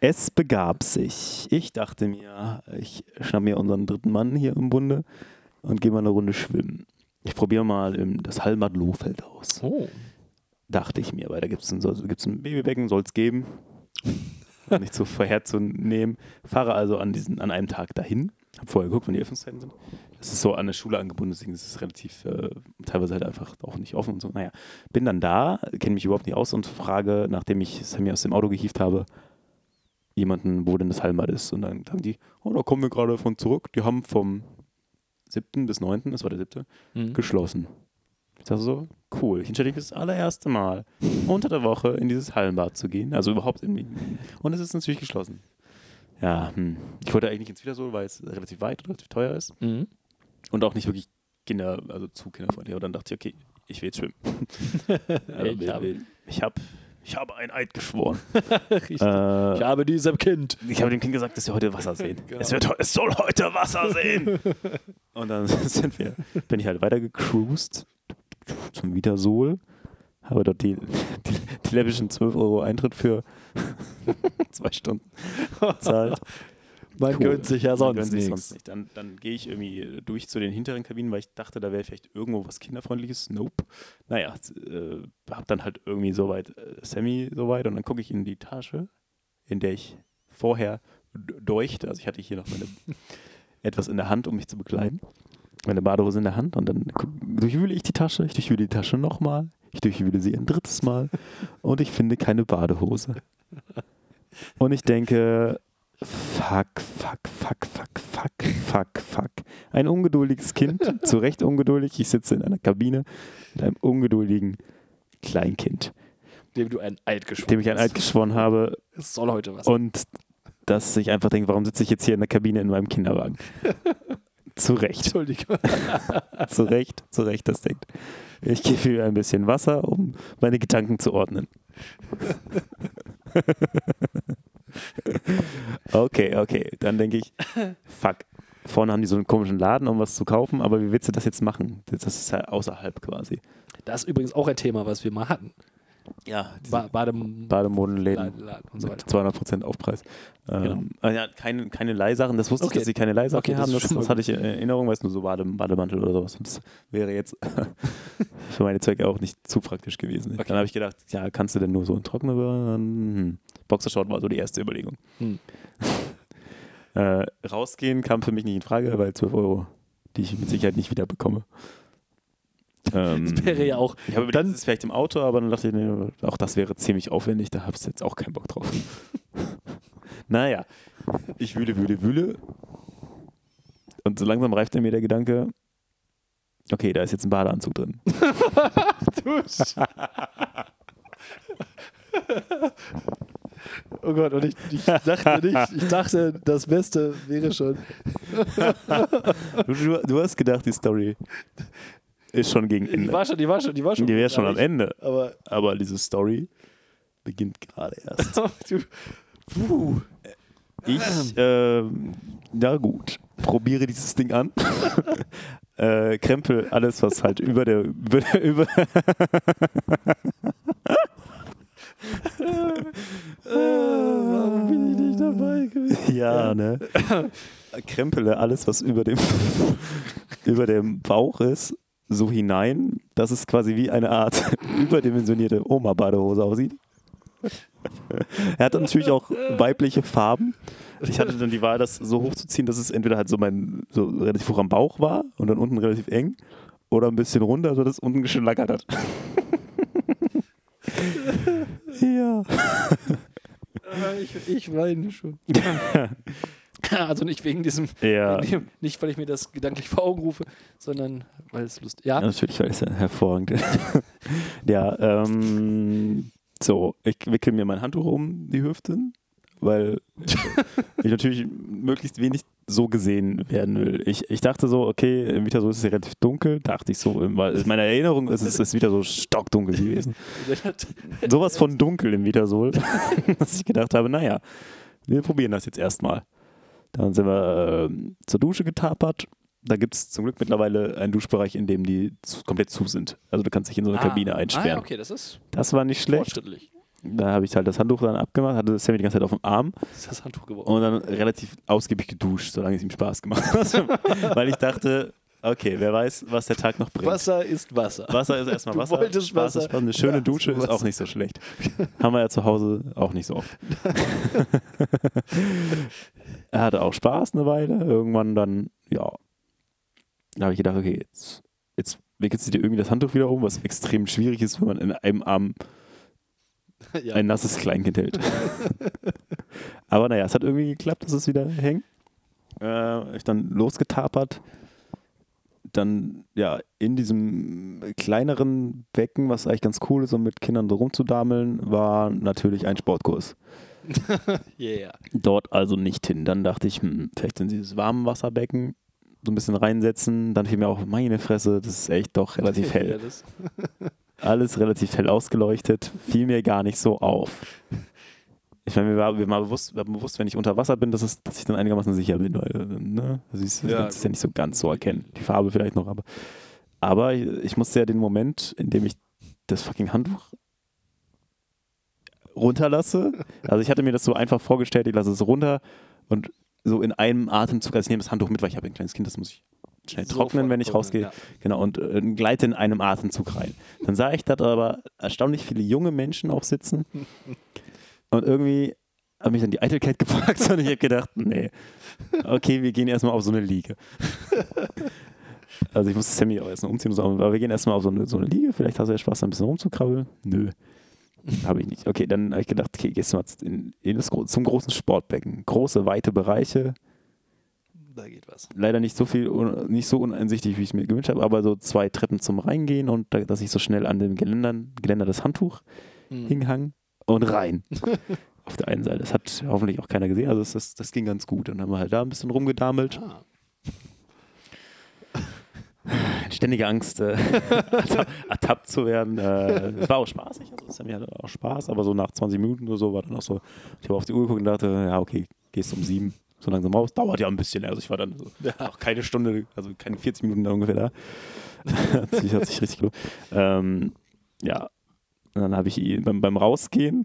Es begab sich. Ich dachte mir, ich schnapp mir unseren dritten Mann hier im Bunde und gehe mal eine Runde schwimmen. Ich probiere mal im, das Hallenbad Lohfeld aus Oh. dachte ich mir, weil da gibt es ein, gibt's ein Babybecken, soll es geben. Nicht so vorherzunehmen. Fahre also an, diesen, an einem Tag dahin. Habe vorher geguckt, wann die Öffnungszeiten sind. Das ist so an eine Schule angebunden, deswegen ist es relativ, äh, teilweise halt einfach auch nicht offen und so. Naja, bin dann da, kenne mich überhaupt nicht aus und frage, nachdem ich Sammy aus dem Auto gehievt habe, jemanden, wo denn das Hallenbad ist. Und dann sagen die, oh, da kommen wir gerade von zurück. Die haben vom 7. bis 9., das war der 7., Mhm. geschlossen. Ich dachte so, cool. Ich entscheide mich das allererste Mal unter der Woche in dieses Hallenbad zu gehen. Also überhaupt in Und es ist natürlich geschlossen. Ja, hm. ich wollte eigentlich ins Wiedersol, weil es relativ weit und relativ teuer ist. Mhm. Und auch nicht wirklich Kinder, also zu kinderfreundlich. Und dann dachte ich, okay, ich will jetzt schwimmen. also, Ich habe- ich habe ich habe ein Eid geschworen. Richtig. äh, ich habe diesem Kind. ich habe dem Kind gesagt, dass wir heute Wasser sehen. Genau. Es, wird, es soll heute Wasser sehen. Und dann sind wir, bin ich halt weiter gecruised zum Wiedersol. Habe dort die, die, die läppischen 12 Euro Eintritt für zwei Stunden bezahlt. Man Cool. gönnt sich ja sonst sich sonst nicht. Dann, dann gehe ich irgendwie durch zu den hinteren Kabinen, weil ich dachte, da wäre vielleicht irgendwo was Kinderfreundliches. Nope. Naja, äh, hab dann halt irgendwie soweit äh, Sammy soweit und dann gucke ich in die Tasche, in der ich vorher deuchte. Also ich hatte hier noch meine, etwas in der Hand, um mich zu bekleiden. Meine Badehose in der Hand und dann durchwühle ich die Tasche, ich durchwühle die Tasche nochmal, ich durchwühle sie ein drittes Mal und ich finde keine Badehose. Und ich denke, fuck, fuck, fuck, fuck, fuck, fuck, fuck. Ein ungeduldiges Kind, zu Recht ungeduldig. Ich sitze in einer Kabine mit einem ungeduldigen Kleinkind, Dem du ein Eid geschworen dem ich ein Eid geschworen habe Es soll heute was. und dass ich einfach denke, warum sitze ich jetzt hier in der Kabine in meinem Kinderwagen? zu Recht, Entschuldigung. zu Recht, zu Recht, das denkt. Ich gebe ihm ein bisschen Wasser, um meine Gedanken zu ordnen. okay, okay, dann denke ich, fuck. Vorne haben die so einen komischen Laden, um was zu kaufen, aber wie willst du das jetzt machen? Das ist ja außerhalb quasi. Das ist übrigens auch ein Thema, was wir mal hatten. Ja, Ba Badem Bademodenläden. Und so Mit weiter. 200% Aufpreis. Ähm, Genau. aber ja, keine, keine Leihsachen. Das wusste Okay. ich, dass sie keine Leihsachen Okay, das haben. Das, das hatte ich in Erinnerung, weil es nur so Bade, Bademantel oder sowas. Und das wäre jetzt für meine Zwecke auch nicht zu praktisch gewesen. Okay. Dann habe ich gedacht, ja, kannst du denn nur so einen Trockner hm. Boxershort war so die erste Überlegung. Hm. äh, rausgehen kam für mich nicht in Frage, weil 12 Euro, die ich mit Sicherheit nicht wieder bekomme. Ähm, Das wäre ja auch. ich habe überlegt, Dann- das ist vielleicht im Auto, aber dann dachte ich, nee, auch das wäre ziemlich aufwendig, da habe ich jetzt auch keinen Bock drauf. naja, ich wühle, wühle, wühle. Und so langsam reift mir der Gedanke, okay, da ist jetzt ein Badeanzug drin. Oh Gott, und ich, ich dachte nicht, ich dachte, das Beste wäre schon. Du, du hast gedacht, die Story ist schon gegen Die Ende. war schon, die war schon, die war schon. Die wäre schon am Ende. Aber Aber diese Story beginnt gerade erst. puh. Ich, äh, na gut, probiere dieses Ding an. äh, krempel alles, was halt über der, über der, über warum bin ich nicht dabei gewesen? ja, ne? Krempele alles, was über dem, über dem Bauch ist, so hinein, dass es quasi wie eine Art überdimensionierte Oma-Badehose aussieht. er hat natürlich auch weibliche Farben. Ich hatte dann die Wahl, das so hochzuziehen, dass es entweder halt so mein so relativ hoch am Bauch war und dann unten relativ eng oder ein bisschen runter, sodass es unten geschlackert hat. ja. Ich, ich weine schon. Also nicht wegen diesem, Ja. dem, nicht weil ich mir das gedanklich vor Augen rufe, sondern weil es lustig Ja, Ja, natürlich, weil es hervorragend ist. ja, ähm, so, ich wickel mir mein Handtuch um die Hüfte, weil ich natürlich möglichst wenig so gesehen werden will. Ich, ich dachte so, okay, im Vita so ist es ja relativ dunkel, dachte ich so, weil in meiner Erinnerung ist es ist wieder so stockdunkel gewesen. Sowas von dunkel im Vitasol, dass ich gedacht habe, naja, wir probieren das jetzt erstmal. Dann sind wir äh, zur Dusche getapert. Da gibt es zum Glück mittlerweile einen Duschbereich, in dem die zu, komplett zu sind. Also du kannst dich in so eine Kabine Ah, einsperren. ja, okay, das ist Das war nicht schlecht. fortschrittlich. Da habe ich halt das Handtuch dann abgemacht, hatte Sammy die ganze Zeit auf dem Arm ist das Handtuch geworden. und dann relativ ausgiebig geduscht, solange es ihm Spaß gemacht hat. Weil ich dachte, okay, wer weiß, was der Tag noch bringt. Wasser ist Wasser. Wasser ist erstmal Du Wasser. wolltest Spaß ist Wasser. Spaß. Eine schöne Ja, Dusche ist auch Wasser. nicht so schlecht. Haben wir ja zu Hause auch nicht so oft. er hatte auch Spaß eine Weile. Irgendwann dann, ja, da habe ich gedacht, okay, jetzt, jetzt wickelst du dir irgendwie das Handtuch wieder um, was extrem schwierig ist, wenn man in einem Arm Ja. ein nasses Kleinkind hält. Aber naja, es hat irgendwie geklappt, dass es wieder hängt. Äh, ich dann losgetapert. Dann, ja, in diesem kleineren Becken, was eigentlich ganz cool ist, um mit Kindern so rumzudameln, war natürlich ein Sportkurs. yeah. Dort also nicht hin. Dann dachte ich, hm, vielleicht in dieses Warmwasserbecken so ein bisschen reinsetzen. Dann fiel mir auch, meine Fresse, das ist echt doch relativ hell. Alles relativ hell ausgeleuchtet, fiel mir gar nicht so auf. Ich meine, mir war, mir war bewusst, war bewusst, wenn ich unter Wasser bin, dass, es, dass ich dann einigermaßen sicher bin, weil ne, siehst, du Ja, kannst es ja nicht so ganz so erkennen. Die Farbe vielleicht noch, aber. Aber ich, ich musste ja den Moment, in dem ich das fucking Handtuch runterlasse. Also ich hatte mir das so einfach vorgestellt, ich lasse es runter und so in einem Atemzug, also ich nehme das Handtuch mit, weil ich habe ein kleines Kind, das muss ich schnell trocknen, wenn ich rausgehe. Ja. Genau, und äh, gleite in einem Atemzug rein. Dann sah ich dort aber erstaunlich viele junge Menschen auch sitzen. Und irgendwie hat mich dann die Eitelkeit gepackt und ich habe gedacht, nee, okay, wir gehen erstmal auf so eine Liege. Also ich musste Sammy auch erst noch umziehen, aber wir gehen erstmal auf so eine, so eine Liege, vielleicht hast du ja Spaß, da ein bisschen rumzukrabbeln. Nö. Habe ich nicht. Okay, dann habe ich gedacht, okay, gehst du mal in, in das, zum großen Sportbecken. Große, weite Bereiche, Da geht was. leider nicht so viel, nicht so uneinsichtig, wie ich es mir gewünscht habe, aber so zwei Treppen zum Reingehen und da, dass ich so schnell an dem Geländern, Geländer das Handtuch Mhm. hinhang und rein. Auf der einen Seite. Das hat hoffentlich auch keiner gesehen, also das, das, das ging ganz gut. Und dann haben wir halt da ein bisschen rumgedamelt. Ah. Ständige Angst, äh, ertapp- ertappt zu werden. Äh, es war auch spaßig, also Sammy hatte auch Spaß, aber so nach 20 Minuten oder so war dann auch so, ich habe auf die Uhr geguckt und dachte, ja, okay, gehst um sieben so langsam raus. Dauert ja ein bisschen, also ich war dann so auch keine Stunde, also keine 40 Minuten da ungefähr da. hat, sich, hat sich richtig gelohnt. Ähm, ja, und dann habe ich ihn beim, beim Rausgehen,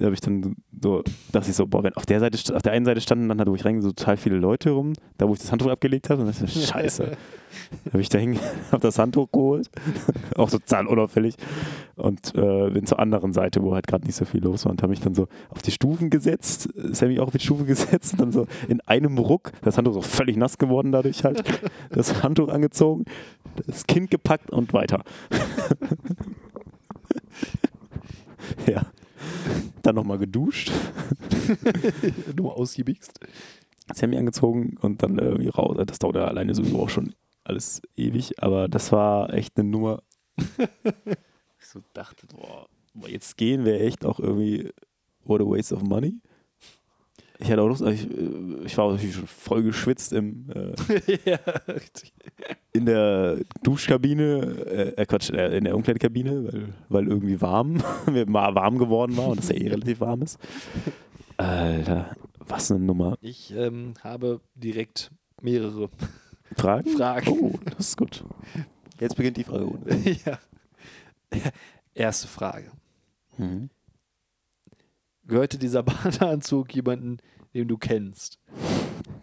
habe ich dann so, dachte ich so, boah, wenn auf der Seite, auf der einen Seite standen dann, halt, wo ich reingehe, so total viele Leute rum, da wo ich das Handtuch abgelegt habe, und dann dachte ich, so, scheiße. habe ich da habe das Handtuch geholt, auch total unauffällig, und äh, bin zur anderen Seite, wo halt gerade nicht so viel los war, und habe mich dann so auf die Stufen gesetzt, Sammy auch auf die Stufe gesetzt, und dann so in einem Ruck, das Handtuch so völlig nass geworden dadurch halt, das Handtuch angezogen, das Kind gepackt und weiter. ja. Dann nochmal geduscht, Nur ausgiebigst. Sammy angezogen und dann irgendwie raus. Das dauert ja alleine sowieso auch schon alles ewig, aber das war echt eine Nummer. ich so dachte, boah, jetzt gehen wäre echt auch irgendwie what a waste of money. Ich hatte auch Lust, ich, äh, ich war natürlich schon voll geschwitzt im, äh, ja, richtig. in der Duschkabine, äh, äh, Quatsch, äh, in der Umkleidekabine, weil, weil irgendwie warm, mir mal warm geworden war und es ja eh relativ warm ist. Alter, was eine Nummer. Ich ähm, habe direkt mehrere Fragen? Fragen. Oh, das ist gut. Jetzt beginnt die Frage. ja. Erste Frage. Mhm. Gehörte dieser Badeanzug jemanden, den du kennst?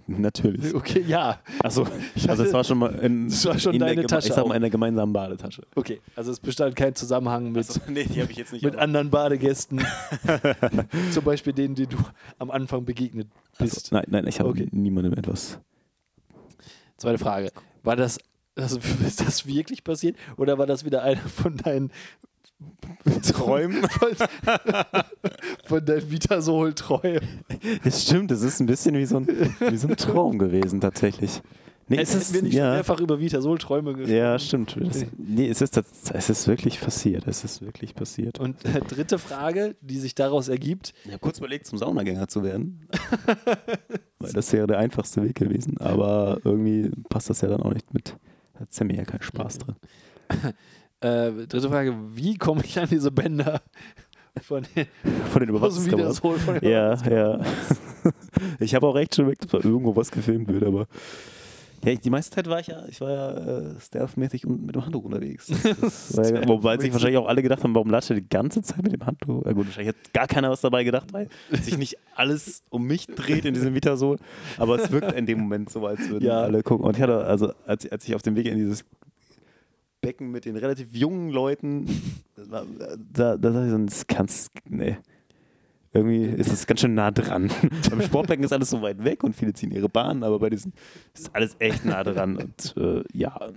Natürlich. Okay, ja. Achso, also es war schon mal in, Das war schon in deine Tasche Ich sag mal in der gemeinsamen Badetasche. Okay, also es bestand kein Zusammenhang mit, nee, jetzt nicht. mit anderen Badegästen. Zum Beispiel denen, die du am Anfang begegnet bist. nein, nein, ich habe Okay. niemandem etwas. Zweite Frage. War das, das, ist das wirklich passiert oder war das wieder einer von deinen Träumen? Von, deinen Vitasol-Träumen? Das stimmt, es ist ein bisschen wie so ein, wie so ein Traum gewesen, tatsächlich. Nee, Es ist wir nicht ja, mehrfach über Vitasol-Träume gesprochen. ja, stimmt. Das, nee, es ist, tats- es ist wirklich passiert. Es ist wirklich passiert. Und äh, dritte Frage, die sich daraus ergibt. Ich habe kurz überlegt, zum Saunagänger zu werden. Weil das wäre der einfachste Weg gewesen. Aber irgendwie passt das ja dann auch nicht mit. Da hat Sammy ja keinen Spaß drin. Äh, dritte Frage, wie komme ich an diese Bänder von den, Von den Überwachungskameras. Ja, ja. Ich habe auch recht schon weg, dass da irgendwo was gefilmt wird, aber. Ja, ich, die meiste Zeit war ich ja, ich war ja äh, stealth-mäßig mit dem Handtuch unterwegs. Das ja, wobei sich wahrscheinlich auch alle gedacht haben, warum latscht er die ganze Zeit mit dem Handtuch? Ja gut, wahrscheinlich hat gar keiner was dabei gedacht, weil sich nicht alles um mich dreht in diesem Vitasol. Aber es wirkt in dem Moment so, als würden Ja. alle gucken. Und ich hatte, also als, als ich auf dem Weg in dieses Becken mit den relativ jungen Leuten, das war, da, da dachte ich so, das kannst, nee. Irgendwie ist es ganz schön nah dran. Beim Sportbecken ist alles so weit weg und viele ziehen ihre Bahnen, aber bei diesen ist alles echt nah dran. Und äh, ja,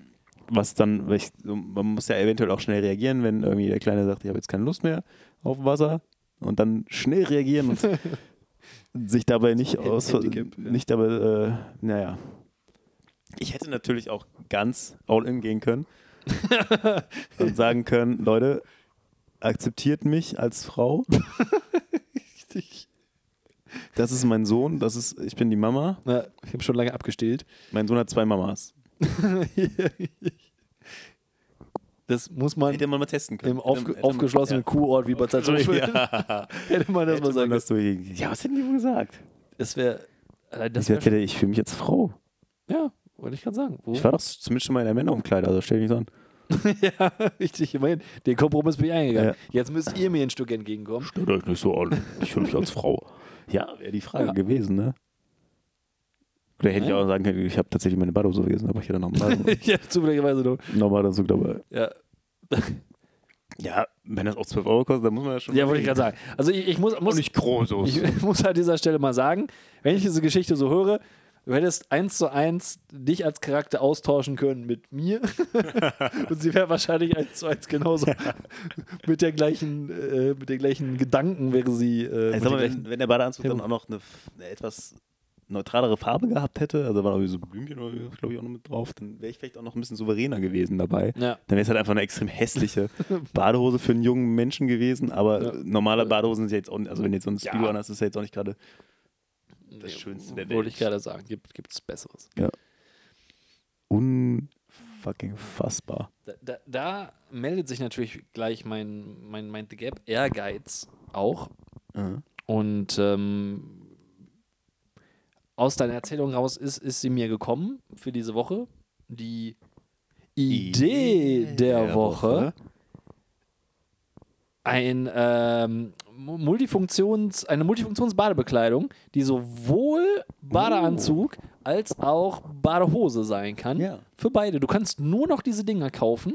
was dann, ich, man muss ja eventuell auch schnell reagieren, wenn irgendwie der Kleine sagt, ich habe jetzt keine Lust mehr auf Wasser und dann schnell reagieren und sich dabei nicht aus, nicht dabei, äh, naja. Ich hätte natürlich auch ganz all in gehen können und sagen können, Leute, akzeptiert mich als Frau. Richtig. Das ist mein Sohn, das ist, ich bin die Mama. Na, ich habe schon lange abgestillt. Mein Sohn hat zwei Mamas. Das muss man Hätte man mal testen können. im Hätte man- aufgeschlossenen Kuhort wie Bad Salzuflen, Ja. hätte man das Hätte mal sagen durch. Ja, was hätten die wohl gesagt? Das wäre. Äh, das Ich, wär, hätte, ich fühle mich als Frau. ja, wollte ich gerade sagen. Wo? Ich war doch zumindest schon mal in der Männerumkleide, also stell dich nicht so an. ja, richtig, immerhin. Den Kompromiss bin ich eingegangen. Ja. Jetzt müsst ihr mir ein Stück entgegenkommen. Stellt euch nicht so an. Ich fühle mich als Frau. Ja, wäre die Frage Ja. gewesen, ne? Oder hätte ich Ja. auch sagen können, ich habe tatsächlich meine Badehose vergessen, aber ich hätte noch einen Bade- ja, zufälligerweise noch. Normalanzug dabei. Ja, Ja, wenn das auch 12 Euro kostet, dann muss man ja schon. ja wollte ich gerade sagen. Also ich, ich muss, muss, nicht groß ich muss an dieser Stelle mal sagen, wenn ich diese Geschichte so höre, du hättest eins zu eins dich als Charakter austauschen können mit mir. Und sie wäre wahrscheinlich eins zu eins genauso mit der gleichen, äh, mit den gleichen Gedanken wäre sie. Äh, gleichen, wenn, wenn der Badeanzug dann auch noch eine, eine etwas neutralere Farbe gehabt hätte, also war irgendwie so Blümchen oder glaube ich auch noch mit drauf, dann wäre ich vielleicht auch noch ein bisschen souveräner gewesen dabei. ja. Dann wäre es halt einfach eine extrem hässliche Badehose für einen jungen Menschen gewesen, aber Ja. normale Badehosen sind ja jetzt auch nicht, also wenn du jetzt so ein Ja. Speedo anhast, ist ja jetzt auch nicht gerade das Schönste der Welt. Wollte ich gerade sagen, gibt es Besseres. unfucking fassbar. Da, da, da meldet sich natürlich gleich mein, mein, mein The Gap Ehrgeiz auch. Und ähm, aus deiner Erzählung raus ist, ist sie mir gekommen für diese Woche. Die Idee der, Woche. Ein ähm, Mu- Multifunktions, eine Multifunktions-Badebekleidung, die sowohl Badeanzug als auch Badehose sein kann. Ja. Für beide. Du kannst nur noch diese Dinger kaufen.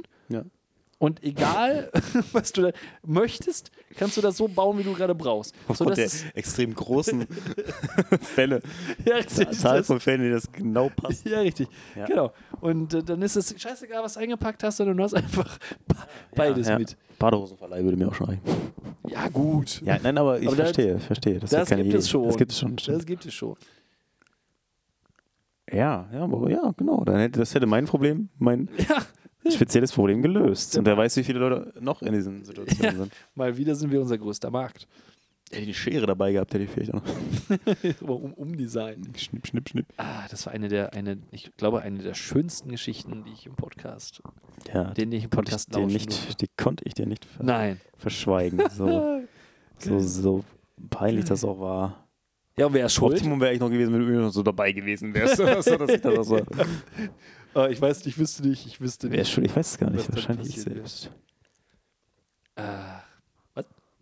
Und egal, was du da möchtest, kannst du das so bauen, wie du gerade brauchst. So, Aufgrund der extrem großen Fälle, ja, richtig, Zahl von Fällen, die das genau passt. ja, richtig. Ja. Genau. Und äh, dann ist es scheißegal, was du eingepackt hast, sondern du hast einfach beides ja. mit. Badehosenverleih würde mir auch schon reichen. Ja, gut. Ja, nein, aber ich Aber da- verstehe, verstehe. Das, das gibt Idee. es schon. Das gibt es schon. stimmt. Das gibt es schon. Ja, ja, ja, genau. Dann hätte das hätte mein Problem, mein Ja, spezielles Problem gelöst. Und wer weiß, wie viele Leute noch in diesen Situationen Ja. sind. mal wieder sind wir unser größter Markt. Hätte ich eine Schere dabei gehabt, hätte ich vielleicht auch noch. um, umdesign. Schnipp, schnipp, schnipp. Ah, das war eine der, eine, ich glaube, eine der schönsten Geschichten, die ich im Podcast, Ja, den ich im konnte ich Podcast dir lauschen nicht, die konnte ich dir nicht ver Nein. verschweigen. So, so, so peinlich das auch war. Ja, und wer ist schuld? Optimum wäre ich noch gewesen, wenn du noch so dabei gewesen wärst. so, dass ich das auch so. Ah, ich weiß nicht, ich wüsste nicht, ich wüsste Wer ist schuld? Ich weiß es gar Was nicht. Wahrscheinlich ich selbst. Ah,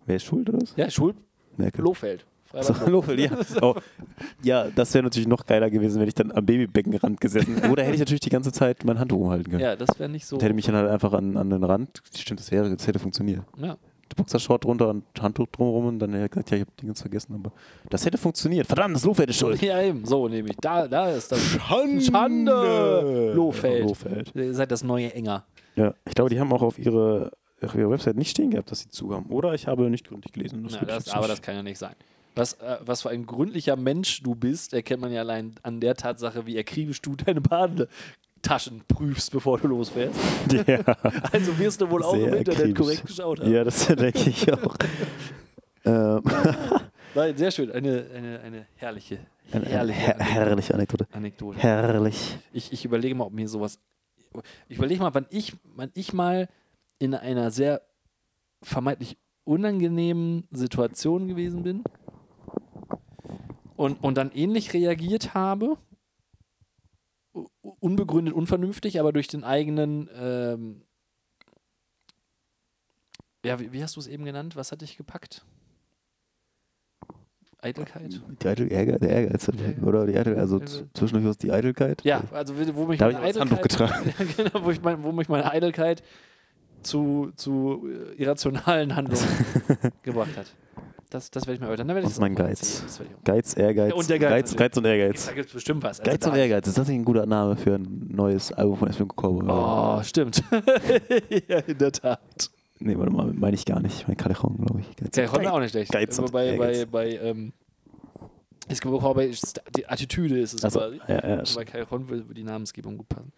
Wer ist schuld oder was? ja, Schuld, Merkel. Lohfeld. So, Lofel, ja. Oh. Ja, das wäre natürlich noch geiler gewesen, wenn ich dann am Babybeckenrand gesessen Oder hätte ich natürlich die ganze Zeit mein Handtuch umhalten können. Ja, das wäre nicht so. Und hätte mich dann halt einfach an, an den Rand. Stimmt, das wäre, das hätte funktioniert. Ja. Boxershort drunter und Handtuch drumherum und dann hätte ich gesagt, ja, ich habe ganz vergessen, aber das hätte funktioniert. Verdammt, das Lofeld ist schuld. ja, eben, so nämlich. Da, da ist das. Schande! Schande! Lohfeld. Lofeld. Ihr seid das neue Enger. Ja, ich glaube, die haben auch auf ihre, auf ihrer Website nicht stehen gehabt, dass sie zu haben. Oder ich habe nicht gründlich gelesen. Das Na, ich das, aber nicht- das kann ja nicht sein. Was, äh, was für ein gründlicher Mensch du bist, erkennt man ja allein an der Tatsache, wie akribisch du deine Badetaschen prüfst, bevor du losfährst. Ja, Also wirst du wohl auch Sehr im Internet akribisch. korrekt geschaut haben. ja das denke ich auch. ähm, Nein, sehr schön. Eine, eine, eine herrliche, eine herrliche her herrliche Anekdote. Anekdote. Herrlich. Ich, ich überlege mal, ob mir sowas. Ich überlege mal, wann ich, wann ich mal in einer sehr vermeintlich unangenehmen Situation gewesen bin und, und dann ähnlich reagiert habe. Unbegründet, unvernünftig, aber durch den eigenen. Ähm, ja, wie, wie hast du es eben genannt? Was hat dich gepackt? Eitelkeit? Die Eitel Ärger, der Ehrgeiz, oder die Eitel, also z- zwischendurch was die Eitelkeit. Ja, also wo mich Da meine. Ja, genau, wo, ich mein, wo mich meine Eitelkeit zu, zu äh, irrationalen Handlungen gebracht hat. Das, das werde ich mal erörtern. Dann werde ich Das ist mein Geiz. Geiz, Ehrgeiz. Und der Geiz Geiz. Geiz und. Ehrgeiz. Da gibt es bestimmt was. Also Geiz und Ehrgeiz, ist das nicht ein guter Name für ein neues Album von Espen Cowboy? Oh, stimmt. ja, in der Tat. Nee, warte mal, meine ich gar nicht. Ich meine Callejon, glaube ich. Geiz, Der Honda auch nicht schlecht. Geiz Aber und bei, bei, Ehrgeiz. bei, ähm, es gibt auch bei die Attitüde ist es Also, quasi. ja, ja, Aber bei Callejon würde die Namensgebung gut passen.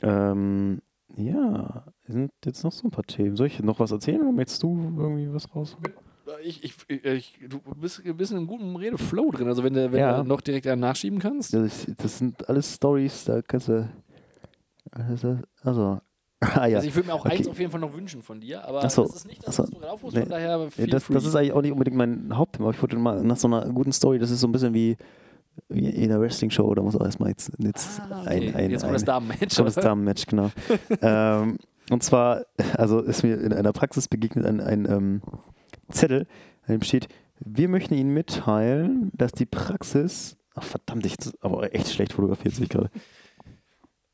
Ähm, ja, sind jetzt noch so ein paar Themen. Soll ich noch was erzählen oder möchtest du irgendwie was raus? Ich, ich, ich, du bist ein bisschen im guten Redeflow drin. Also wenn du, wenn Ja. du noch direkt einen nachschieben kannst. Das, das sind alles Stories, da kannst du. Also, also ah ja. Also ich würde mir auch Okay. eins auf jeden Fall noch wünschen von dir, aber so. das ist nicht das, was du draufholst, Nee. von daher feel das, das ist eigentlich auch nicht unbedingt mein Hauptthema. aber Ich wollte mal nach so einer guten Story, das ist so ein bisschen wie, wie in einer Wrestling-Show, da muss auch erstmal jetzt, jetzt ah, okay. ein, ein, Jetzt kommt das Damenmatch. kommt das? Damenmatch, genau. ähm, und zwar, also ist mir in einer Praxis begegnet ein, ein ähm, Zettel, an dem steht, wir möchten Ihnen mitteilen, dass die Praxis, ach verdammt, ich aber echt schlecht fotografiert sehe ich gerade.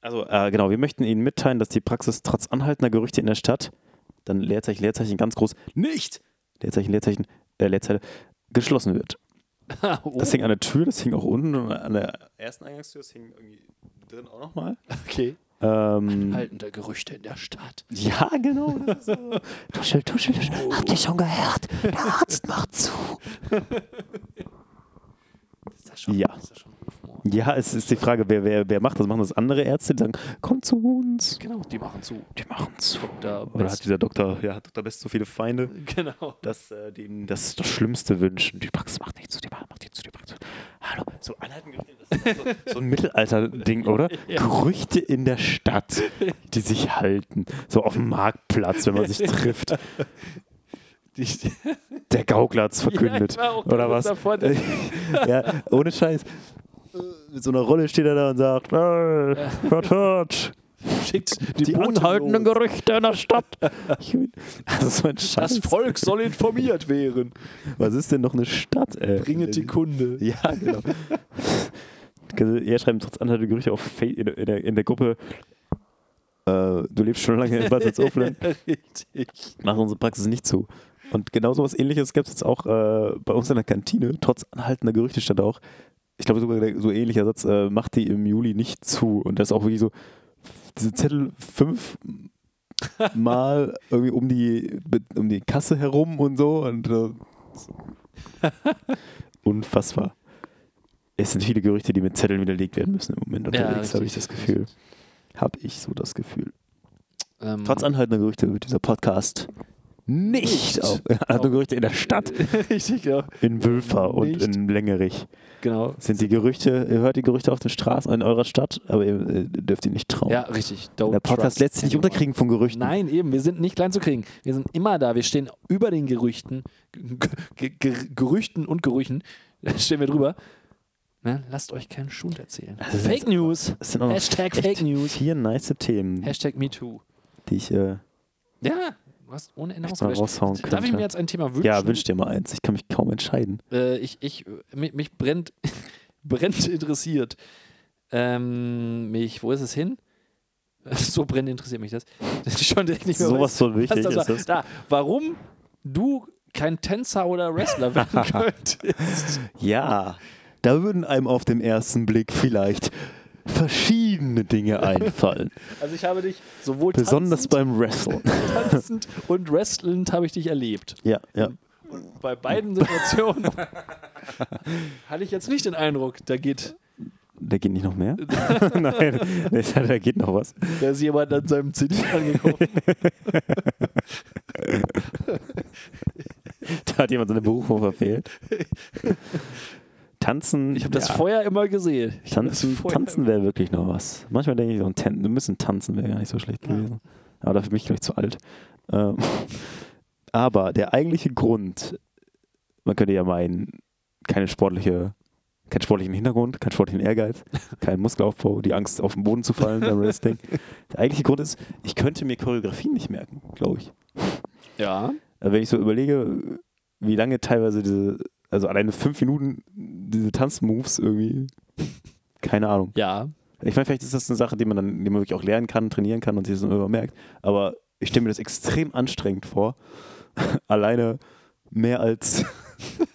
Also äh, genau, wir möchten Ihnen mitteilen, dass die Praxis trotz anhaltender Gerüchte in der Stadt, dann Leerzeichen, Leerzeichen ganz groß, nicht, Leerzeichen, Leerzeichen, äh, Leerzeichen, geschlossen wird. oh, Das hing an der Tür, das hing auch unten an der ersten Eingangstür, das hing irgendwie drin auch nochmal. okay. Ähm, Haltende Gerüchte in der Stadt. ja, genau. So. Tuschel, tuschel, tuschel. Habt ihr schon gehört? Der Arzt macht zu. Ist das schon, Ja. Ist das schon? Ja, es ist die Frage, wer, wer, wer macht das? Machen das andere Ärzte, die sagen, komm zu uns. Genau, die machen zu. Die machen zu. Da Oder hat dieser Doktor, ja, hat Dr. Best so viele Feinde, Genau. dass äh, die ihm das, das Schlimmste wünschen. Die Praxis macht nicht zu, die Praxis macht nicht zu, die Praxis. Hallo, so anhalten ist so, so ein Mittelalter-Ding, oder? Ja. Gerüchte in der Stadt, die sich halten. So auf dem Marktplatz, wenn man sich trifft. Die, Der Gaukler hat's verkündet. Ja, oder was? davor, Äh, ja, ohne Scheiß. Äh, Mit so einer Rolle steht er da und sagt, äh, hört, hört. schickt Die, Boten anhaltenden los. Gerüchte in der Stadt. Das. Das Volk soll informiert werden. Was ist denn noch eine Stadt, ey? Bringet die Kunde. Ja, genau. Er schreibt trotz anderer Gerüchte auf Fa- in der, in der, in der Gruppe, äh, du lebst schon lange in Bad Salzuflen, Richtig. mach unsere Praxis nicht zu. Und genau so was ähnliches gibt es jetzt auch äh, bei uns in der Kantine, trotz anhaltender Gerüchte stand auch, ich glaube sogar so ähnlicher Satz, äh, macht die im Juli nicht zu. Und das ist auch wirklich so, diese Zettel fünf Mal irgendwie um die, um die Kasse herum und so. Und äh, unfassbar. Es sind viele Gerüchte, die mit Zetteln widerlegt werden müssen im Moment unterwegs, habe ich das Gefühl. Habe ich so das Gefühl. Ähm, Trotz anhaltender Gerüchte wird dieser Podcast nicht auf. Also Gerüchte in der Stadt. Richtig, ja. In Wülfer und in Längerich. Genau. Sind die Gerüchte, ihr hört die Gerüchte auf den Straßen in eurer Stadt, aber ihr äh, dürft die nicht trauen. Ja, richtig. Don't der Podcast lässt sich nicht unterkriegen von Gerüchten. Nein, eben, wir sind nicht klein zu kriegen. Wir sind immer da. Wir stehen über den Gerüchten, G G G Gerüchten und Gerüchen. Da stehen wir drüber. Ne? Lasst euch keinen Schund erzählen. Also Fake News. Hashtag Fake News. Vier nice Themen, Hashtag MeToo. die ich. Äh, Ja, hast ohne Ende raushauen Darf ich könnte. mir jetzt ein Thema wünschen? ja, wünsch dir mal eins. Ich kann mich kaum entscheiden. Äh, ich, ich, mich, mich brennt, brennt interessiert. Ähm, mich, wo ist es hin? So brennend interessiert mich das. Das ist schon direkt nicht mehr Sowas so wichtig was das ist es. Da, warum du kein Tänzer oder Wrestler werden könntest. Ja, da würden einem auf den ersten Blick vielleicht verschiedene Dinge einfallen. Also ich habe dich sowohl Besonders tanzend, beim Wrestlen. tanzend und wrestlend habe ich dich erlebt. Ja, ja. Und bei beiden Situationen hatte ich jetzt nicht den Eindruck, da geht, Da geht nicht noch mehr? Nein, da geht noch was. da ist jemand an seinem CD angekommen. Da hat jemand seine Berufung verfehlt. Tanzen. Ich habe das ja, Feuer immer gesehen. Ich Tanzen, tanzen wäre wirklich noch was. Manchmal denke ich, so ein, bisschen tanzen wäre gar nicht so schlecht Ja. gewesen. Aber dafür bin ich, glaube ich, zu alt. Ähm, aber der eigentliche Grund, man könnte ja meinen, keine sportliche, keinen sportlichen Hintergrund, keinen sportlichen Ehrgeiz, keinen Muskelaufbau, die Angst, auf den Boden zu fallen beim Wrestling. Der eigentliche Grund ist, ich könnte mir Choreografien nicht merken, glaube ich. Ja. Äh, Wenn ich so überlege, wie lange teilweise diese, also alleine fünf Minuten diese Tanzmoves irgendwie, keine Ahnung. Ja. Ich meine, vielleicht ist das eine Sache, die man dann, die man wirklich auch lernen kann, trainieren kann und sich das immer merkt. Aber ich stelle mir das extrem anstrengend vor, alleine mehr als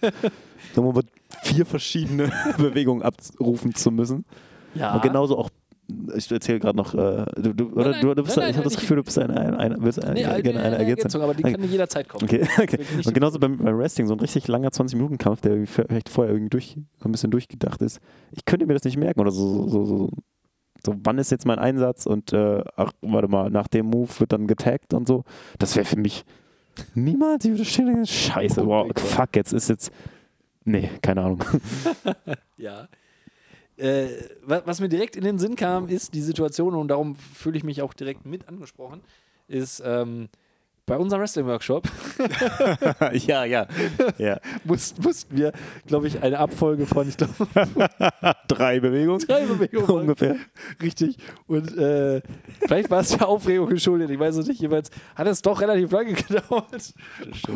sagen wir mal, vier verschiedene Bewegungen abrufen zu müssen. Ja. Und genauso auch, ich erzähle gerade noch, äh, du, du, oder nein, du, du bist, nein, ich habe das Gefühl, du bist eine, eine, eine, willst eine, Nee, gerne eine Ergänzung. aber die kann jederzeit kommen. Okay, okay. Und genauso beim, beim Wrestling, so ein richtig langer 20-Minuten-Kampf, der vielleicht vorher irgendwie durch, so ein bisschen durchgedacht ist. Ich könnte mir das nicht merken oder so, so, so, so, so wann ist jetzt mein Einsatz und äh, ach, warte mal, nach dem Move wird dann getaggt und so. Das wäre für mich niemals, ich würde stehen und denken, scheiße, wow, fuck, jetzt ist jetzt, nee, keine Ahnung. Ja. Äh, was, mir direkt in den Sinn kam, ist die Situation, und darum fühle ich mich auch direkt mit angesprochen, ist ähm, bei unserem Wrestling-Workshop ja, ja, ja. mussten, mussten wir, glaube ich, eine Abfolge von, ich glaube, Drei Bewegungen drei Bewegungen ungefähr. Richtig. Und äh, vielleicht war es der Aufregung geschuldet, ich weiß es nicht. Jeweils hat es doch relativ lange gedauert.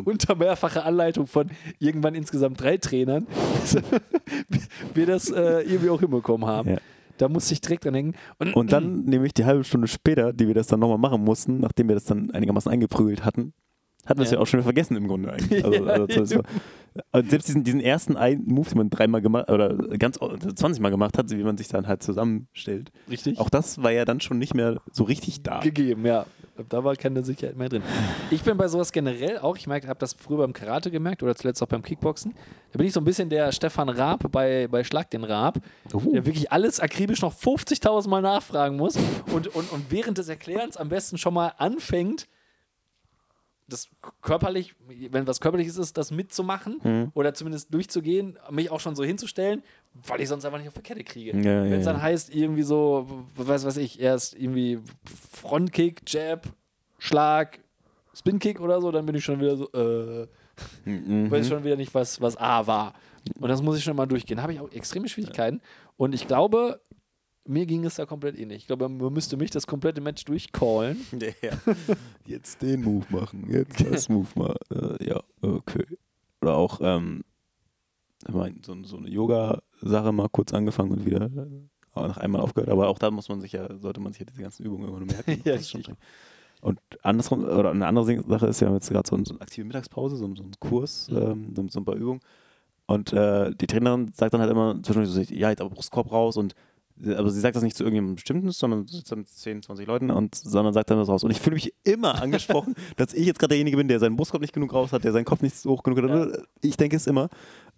Unter mehrfacher Anleitung von irgendwann insgesamt drei Trainern, wir das äh, irgendwie auch hinbekommen haben. Ja. Da musste ich direkt dran denken. Und, Und dann, nämlich die halbe Stunde später, die wir das dann nochmal machen mussten, nachdem wir das dann einigermaßen eingeprügelt hatten, hatten wir es Ja. ja auch schon wieder vergessen im Grunde eigentlich. Also, Ja, also, das war- und selbst diesen, diesen ersten einen Move, den man dreimal gemacht oder ganz 20 Mal gemacht hat, wie man sich dann halt zusammenstellt, richtig auch das war ja dann schon nicht mehr so richtig da. gegeben, ja. Da war keine Sicherheit mehr drin. Ich bin bei sowas generell auch, ich habe das früher beim Karate gemerkt oder zuletzt auch beim Kickboxen. Da bin ich so ein bisschen der Stefan Raab bei, bei Schlag den Raab, Uh. der wirklich alles akribisch noch 50.000 Mal nachfragen muss und, und, und während des Erklärens am besten schon mal anfängt, das körperlich, wenn was körperliches ist, das mitzumachen Mhm. oder zumindest durchzugehen, mich auch schon so hinzustellen, weil ich sonst einfach nicht auf die Kette kriege. Ja, Wenn es ja, dann heißt, irgendwie so, was weiß ich, erst irgendwie Frontkick, Jab, Schlag, Spinkick oder so, dann bin ich schon wieder so, äh, Mhm. weiß schon wieder nicht, was, was A war. Und das muss ich schon mal durchgehen. Da habe ich auch extreme Schwierigkeiten. Und ich glaube, mir ging es da komplett ähnlich. Ich glaube, man müsste mich das komplette Match durchcallen. Ja. Jetzt den Move machen, jetzt das Move mal. Äh, ja, okay. Oder auch ähm, ich mein, so, so eine Yoga-Sache mal kurz angefangen und wieder äh, nach einmal aufgehört. Aber auch da muss man sich ja, sollte man sich ja diese ganzen Übungen irgendwann merken. Ja, Das ist schon schön. und andersrum, oder eine andere Sache ist, wir haben jetzt gerade so, so eine aktive Mittagspause, so, so einen Kurs, Mhm. ähm, so, so ein paar Übungen. Und äh, die Trainerin sagt dann halt immer zwischendurch so, ja, jetzt aber Brustkorb raus und aber sie sagt das nicht zu irgendjemandem Bestimmten, sondern mit 10, 20 Leuten und sondern sagt dann das raus. Und ich fühle mich immer angesprochen, dass ich jetzt gerade derjenige bin, der seinen Brustkorb nicht genug raus hat, der seinen Kopf nicht so hoch genug hat. Ich denke es immer.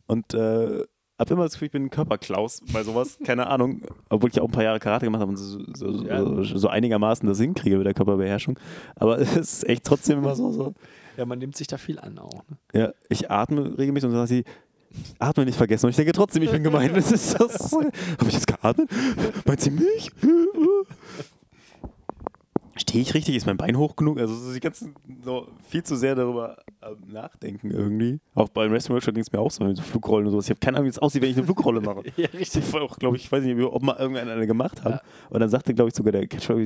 Und äh, habe immer das Gefühl, ich bin ein Körperklaus bei sowas. Keine Ahnung. Obwohl ich auch ein paar Jahre Karate gemacht habe und so, so, Ja. so, so einigermaßen das hinkriege mit der Körperbeherrschung. Aber es ist echt trotzdem immer so. so Ja, man nimmt sich da viel an auch. Ne? Ja, ich atme regelmäßig und dann sagt sie, atme nicht vergessen. Und ich denke trotzdem, ich bin gemein. Das ist das. Habe ich jetzt geatmet? Meint sie mich? Stehe ich richtig? Ist mein Bein hoch genug? Also so die ganzen so viel zu sehr darüber ähm, nachdenken irgendwie. Auch beim Wrestling Workshop ging es mir auch so mit so Flugrollen und sowas. Ich habe keine Ahnung, wie es aussieht, wenn ich eine Flugrolle mache. Ja, richtig. Ich auch, glaube ich, ich weiß nicht, ob mal irgendeiner eine gemacht hat. Und dann sagte, glaube ich, sogar der Catcher,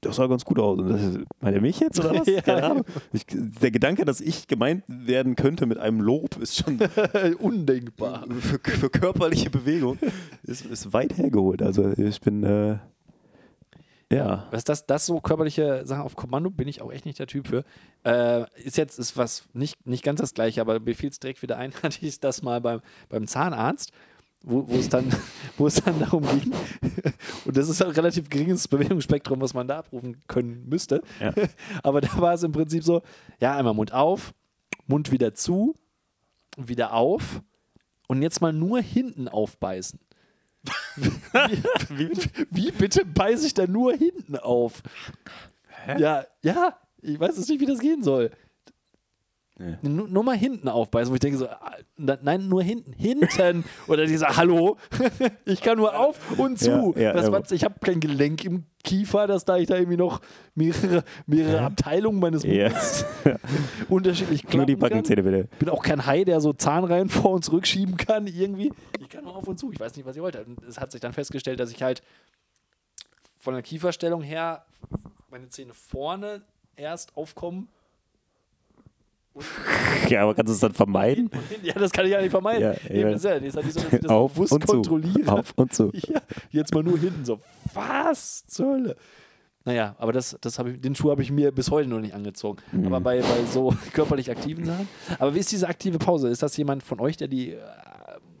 das sah ganz gut aus. Und das ist, meint er mich jetzt oder was? Ja. Keine Ahnung. Ich, der Gedanke, dass ich gemeint werden könnte mit einem Lob, ist schon Undenkbar. für, für körperliche Bewegung ist, ist weit hergeholt. Also ich bin äh, ja. Was das, das so körperliche Sachen auf Kommando bin ich auch echt nicht der Typ für. Äh, ist jetzt ist was nicht, nicht ganz das gleiche, aber mir fiel es direkt wieder ein, hatte ich das mal beim, beim Zahnarzt, wo, wo, es dann, wo es dann darum ging. Und das ist ein relativ geringes Bewegungsspektrum, was man da abrufen können müsste. Ja. Aber da war es im Prinzip so: ja, einmal Mund auf, Mund wieder zu, wieder auf und jetzt mal nur hinten aufbeißen. Wie, wie bitte beiße ich da nur hinten auf? Ja, ja, ich weiß jetzt nicht, wie das gehen soll. Nee. Nur, nur mal hinten aufbeißen, wo ich denke so, ah, nein, nur hinten, hinten. Oder dieser, hallo, ich kann nur auf und zu. Ja, ja, das ich habe kein Gelenk im Kiefer, dass da ich da irgendwie noch mehrere, mehrere Abteilungen meines Ja. Mundes unterschiedlich klappen Nur die kann. Backenzähne bitte. Ich bin auch kein Hai, der so Zahnreihen vor und zurückschieben kann, irgendwie. Ich kann nur auf und zu. Ich weiß nicht, was ich wollte. Und es hat sich dann festgestellt, dass ich halt von der Kieferstellung her meine Zähne vorne erst aufkommen. Ja, aber kannst du es dann vermeiden? Ja, das kann ich ja nicht vermeiden. Ja, Eben, ja. das ist ja nicht so, dass ich das Auf bewusst und zu. kontrolliere. Auf und zu. Ja, jetzt mal nur hinten so. Was zur Hölle? Naja, aber das, das ich, den Schuh habe ich mir bis heute noch nicht angezogen. Mhm. Aber bei, bei so körperlich aktiven Sachen. Aber wie ist diese aktive Pause? Ist das jemand von euch, der die. äh,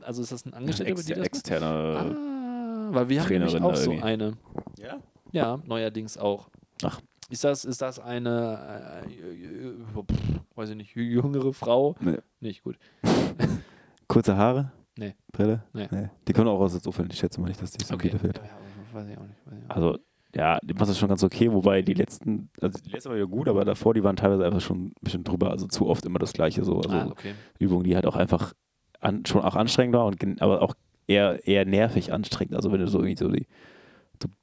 Also ist das ein Angestellter, Ex macht? externer. Ah, weil wir haben Trainerin nämlich auch so eine. Ja? Ja, neuerdings auch. Ach. Ist das, ist das eine, äh, äh, äh, pff, weiß ich nicht, jüngere Frau? Nee. Nicht gut. Kurze Haare? Nee. Brille? Nee. Die kommen auch aus der Zufall. Ich schätze mal nicht, dass die so okay. fällt. Ja, weiß ich auch nicht. Ich auch. Also, ja, die macht das schon ganz okay, wobei die letzten, also die letzte war wieder gut, aber davor, die waren teilweise einfach schon ein bisschen drüber, also zu oft immer das Gleiche so. Also ah, okay. Übungen, die halt auch einfach an, schon auch anstrengend war und aber auch eher, eher nervig anstrengend. Also wenn du so irgendwie so die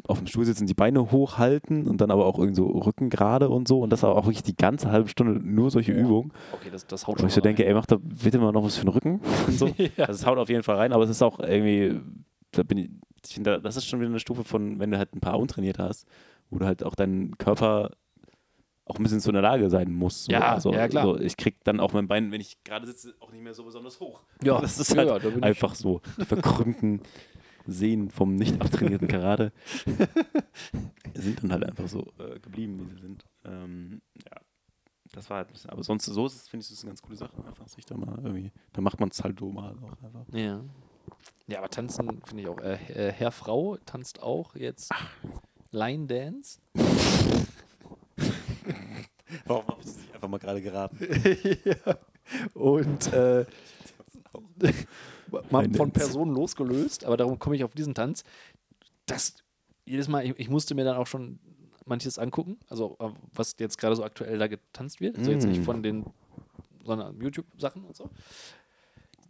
auf dem Stuhl sitzen, die Beine hochhalten und dann aber auch irgendwie so Rücken gerade und so und das aber auch wirklich die ganze halbe Stunde nur solche Übungen. Okay, das, das haut Wo schon ich so denke, ey, mach da bitte mal noch was für den Rücken und so. Ja. Also es haut auf jeden Fall rein, aber es ist auch irgendwie, da bin ich, ich finde, das ist schon wieder eine Stufe von, wenn du halt ein paar untrainiert hast, wo du halt auch deinen Körper auch ein bisschen zu in der Lage sein musst. So. Ja, also, ja, klar. So, ich krieg dann auch mein Bein, wenn ich gerade sitze, auch nicht mehr so besonders hoch. Ja, das ist ja, halt ja, einfach so. Die verkrümmten Sehnen vom nicht abtrainierten Karate sind dann halt einfach so äh, geblieben, wie sie sind. Ähm, ja, das war halt ein bisschen, aber sonst, so ist es, finde ich, das ist eine ganz coole Sache. Einfach sich da mal irgendwie, da macht man es halt so mal auch einfach. Ja. Ja, aber tanzen finde ich auch. Äh, äh, Herr Frau tanzt auch jetzt Line Dance. Warum habe ich das nicht einfach mal gerade geraten? ja. Und äh, mal von. Personen losgelöst, aber darum komme ich auf diesen Tanz. Das jedes Mal, ich, ich musste mir dann auch schon manches angucken, also äh, was jetzt gerade so aktuell da getanzt wird. Also jetzt nicht Mm. von den, sondern YouTube-Sachen und so.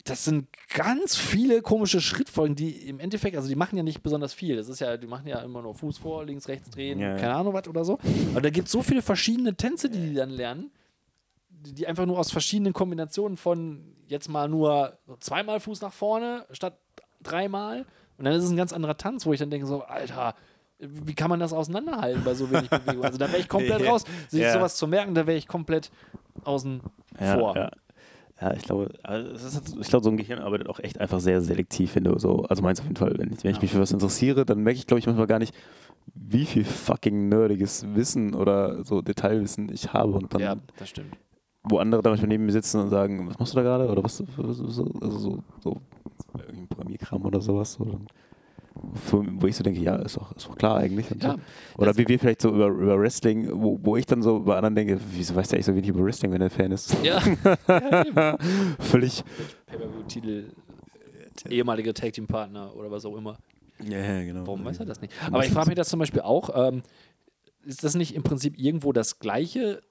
Das sind ganz viele komische Schrittfolgen, die im Endeffekt, also die machen ja nicht besonders viel. Das ist ja, die machen ja immer nur Fuß vor, links, rechts drehen, ja. keine Ahnung was oder so. Aber da gibt es so viele verschiedene Tänze, die die dann lernen, die, einfach nur aus verschiedenen Kombinationen von jetzt mal nur zweimal Fuß nach vorne statt dreimal. Und dann ist es ein ganz anderer Tanz, wo ich dann denke so, Alter, wie kann man das auseinanderhalten bei so wenig Bewegung? Also da wäre ich komplett raus. Sich Ja. sowas zu merken, da wäre ich komplett außen Ja, vor. ja. ja, ich glaube, also ich glaube, so ein Gehirn arbeitet auch echt einfach sehr selektiv, wenn du so, also meins auf jeden Fall, wenn ich, wenn ich mich für was interessiere, dann merke ich, glaube ich, manchmal gar nicht, wie viel fucking nerdiges Wissen oder so Detailwissen ich habe und dann, Ja, das stimmt. Wo andere da manchmal neben mir sitzen und sagen, was machst du da gerade oder was, was, was also so, so irgendwie Programmierkram oder sowas, so, dann, wo, ich so denke, ja, ist doch, ist doch klar eigentlich. Und Ja, so. Oder wie wir vielleicht so über, über Wrestling, wo, wo ich dann so bei anderen denke, wieso weiß der eigentlich so wenig über Wrestling, wenn er Fan ist? Ja. ja. Völlig. Pay-Per-View-Titel, ehemalige Tag-Team-Partner oder was auch immer. Ja, ja, genau. Warum weiß er das nicht? Aber ich frage mich das zum Beispiel auch, ähm, ist das nicht im Prinzip irgendwo das Gleiche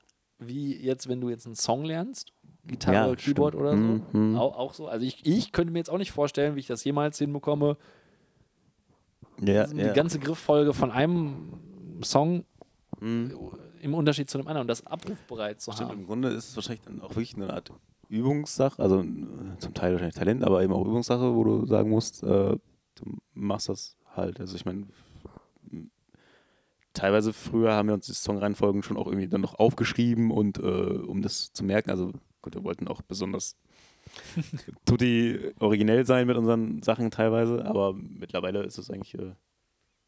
wie jetzt, wenn du jetzt einen Song lernst, Gitarre, Ja, Keyboard stimmt. oder so. Mhm, mhm. Auch, auch so. Also ich, ich könnte mir jetzt auch nicht vorstellen, wie ich das jemals hinbekomme, Ja, die ganze Grifffolge von einem Song Mhm. im Unterschied zu dem anderen und das abrufbereit zu Stimmt, haben. im Grunde ist es wahrscheinlich dann auch wirklich eine Art Übungssache, also äh, zum Teil wahrscheinlich Talent, aber eben auch Übungssache, wo du sagen musst, äh, du machst das halt. Also ich meine, teilweise früher haben wir uns die Songreihenfolgen schon auch irgendwie dann noch aufgeschrieben und äh, um das zu merken, also gut, wir wollten auch besonders tutti originell sein mit unseren Sachen teilweise, aber mittlerweile ist es eigentlich, äh,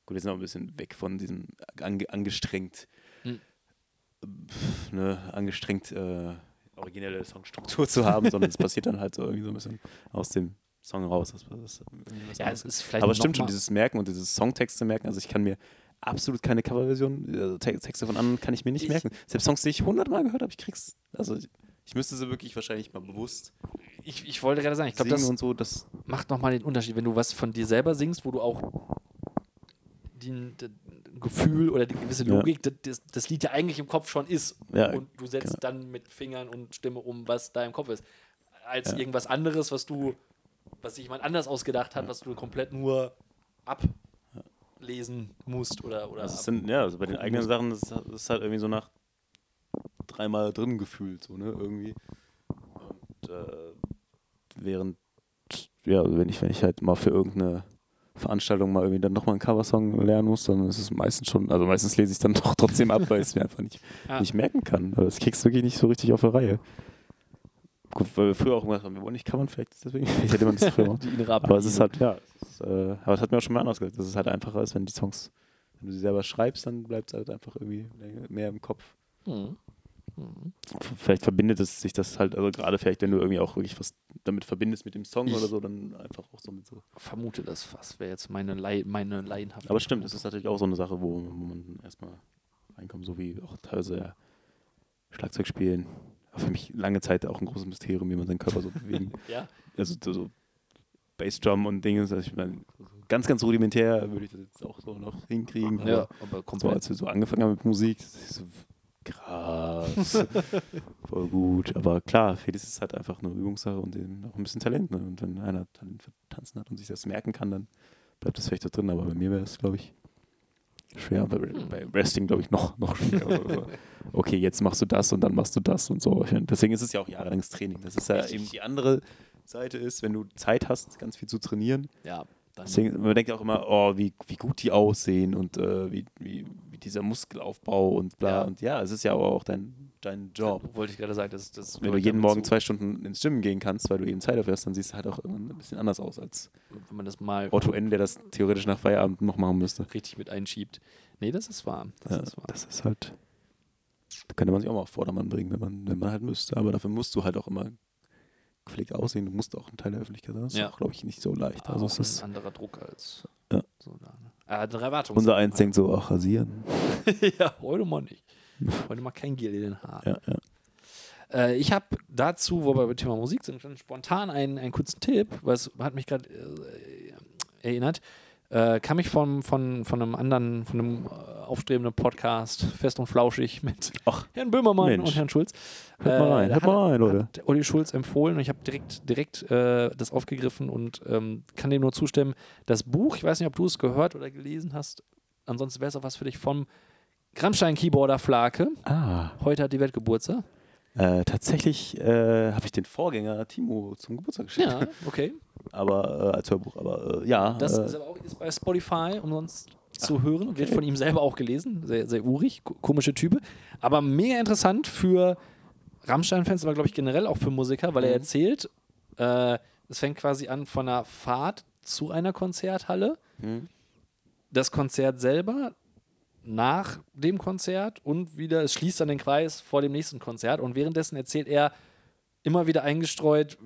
gut, wir sind auch ein bisschen weg von diesem ange angestrengt Hm. pf, ne, angestrengt äh, originelle Songstruktur zu haben, sondern es passiert dann halt so irgendwie so ein bisschen aus dem Song raus. Das, das was Ja, es ist vielleicht Aber es stimmt schon, dieses Merken und dieses Songtexte merken, also ich kann mir absolut keine Coverversion, also Te- Texte von anderen kann ich mir nicht Ich- merken. Selbst Songs, die ich hundertmal gehört habe, ich krieg's, also ich, ich müsste sie wirklich wahrscheinlich mal bewusst Ich, ich wollte gerade sagen, ich glaube, das und so, das macht nochmal den Unterschied, wenn du was von dir selber singst, wo du auch die, die Gefühl oder die gewisse Ja. Logik, das- das, das Lied ja eigentlich im Kopf schon ist. Ja, und du setzt genau. dann mit Fingern und Stimme um, was da im Kopf ist. Als Ja. irgendwas anderes, was du, was sich jemand anders ausgedacht hat, was du komplett nur ablesen musst oder, oder Also es sind, ja, also bei den eigenen Sachen, das ist, ist halt irgendwie so nach dreimal drin gefühlt, so, ne, irgendwie. Und äh, während, ja, wenn ich, wenn ich halt mal für irgendeine Veranstaltung mal irgendwie dann nochmal einen Coversong lernen muss, dann ist es meistens schon, also meistens lese ich dann doch trotzdem ab, weil ich es mir einfach nicht, Ja. nicht merken kann. Also das kriegst du wirklich nicht so richtig auf der Reihe. Gut, weil wir früher auch gemacht haben, wir wollen nicht covern, vielleicht deswegen, vielleicht hätte man das früher die innere Aber es ist halt, ja, ist, äh, aber es hat mir auch schon mal anders gesagt, dass es halt einfacher ist, wenn die Songs, wenn du sie selber schreibst, dann bleibt es halt einfach irgendwie mehr im Kopf. Mhm. Mhm. Vielleicht verbindet es sich das halt, also gerade vielleicht, wenn du irgendwie auch wirklich was damit verbindest mit dem Song Ich- oder so, dann einfach auch so mit so. Vermute das fast, wäre jetzt meine, Lei meine laienhafte Aber stimmt, das ist natürlich auch so eine Sache, wo, wo man erstmal reinkommt, so wie auch teilweise ja, Schlagzeug spielen. Für mich lange Zeit auch ein großes Mysterium, wie man seinen Körper so bewegen Ja, also so, so Bassdrum und Dinge, also ich meine, ganz, ganz rudimentär würde ich das jetzt auch so noch hinkriegen. aber ja, aber so, komplett. als wir so angefangen haben mit Musik, so krass, voll gut. Aber klar, vieles ist halt einfach eine Übungssache und eben auch ein bisschen Talent. Ne? Und wenn einer Talent für Tanzen hat und sich das merken kann, dann bleibt das vielleicht da drin. Aber bei mir wäre es, glaube ich, schwer. Bei, bei Wrestling, glaube ich, noch, noch schwerer. Also, okay, jetzt machst du das und dann machst du das und so. Deswegen ist es ja auch jahrelanges Training. Das ist ja Richtig. eben die andere Seite ist, wenn du Zeit hast, ganz viel zu trainieren. Ja, Deswegen, man denkt ja auch immer, oh, wie, wie gut die aussehen und äh, wie, wie, wie dieser Muskelaufbau und bla. Ja. Und ja, es ist ja aber auch dein, dein Job. wollte ich gerade sagen, das, das Wenn du jeden Morgen zu. zwei Stunden ins Gym gehen kannst, weil du eben Zeit dafür hast, dann siehst du halt auch immer ein bisschen anders aus als wenn man das mal Otto N., der das theoretisch nach Feierabend noch machen müsste. richtig mit einschiebt. Nee, das ist wahr. Das Ja, ist wahr. das ist halt, da könnte man sich auch mal auf Vordermann bringen, wenn man, wenn man halt müsste. Aber dafür musst du halt auch immer gepflegt aussehen. Du musst auch ein Teil der Öffentlichkeit sein. Das ist Ja. auch, glaube ich, nicht so leicht. Also auch es ist, ein anderer Druck als Ja. so da. Ne? Eine Erwartung. unser Eins denkt so, ach, rasieren. ja, heute mal nicht. Heute mal kein Gel in den Haaren. Ja. Äh, ich habe dazu, wo wir beim Thema Musik sind, schon spontan einen, einen kurzen Tipp, was hat mich gerade äh, erinnert. Äh, kam ich vom, von, von einem anderen, von einem äh, aufstrebenden Podcast, fest und flauschig, mit Ach, Herrn Böhmermann Mensch. und Herrn Schulz. Hört mal rein, da hört hat- mal rein, Leute. Hat Olli Schulz empfohlen und ich habe direkt, direkt äh, das aufgegriffen und ähm, kann dem nur zustimmen. Das Buch, ich weiß nicht, ob du es gehört oder gelesen hast, ansonsten wäre es auch was für dich vom Rammstein-Keyboarder Flake. Ah. Heute hat die Welt Geburtstag. Äh, tatsächlich äh, habe ich den Vorgänger Timo zum Geburtstag geschenkt. Ja, okay. Aber äh, als Hörbuch. Aber äh, ja. Das äh, ist aber auch ist bei Spotify umsonst zu hören. Wird von ihm selber auch gelesen. Sehr, sehr urig, ko- komische Type. Aber mega interessant für Rammstein-Fans, aber glaube ich generell auch für Musiker, weil er Mhm. erzählt, äh, es fängt quasi an von einer Fahrt zu einer Konzerthalle. hm. Das Konzert selber, nach dem Konzert und wieder, es schließt dann den Kreis vor dem nächsten Konzert. Und währenddessen erzählt er immer wieder eingestreut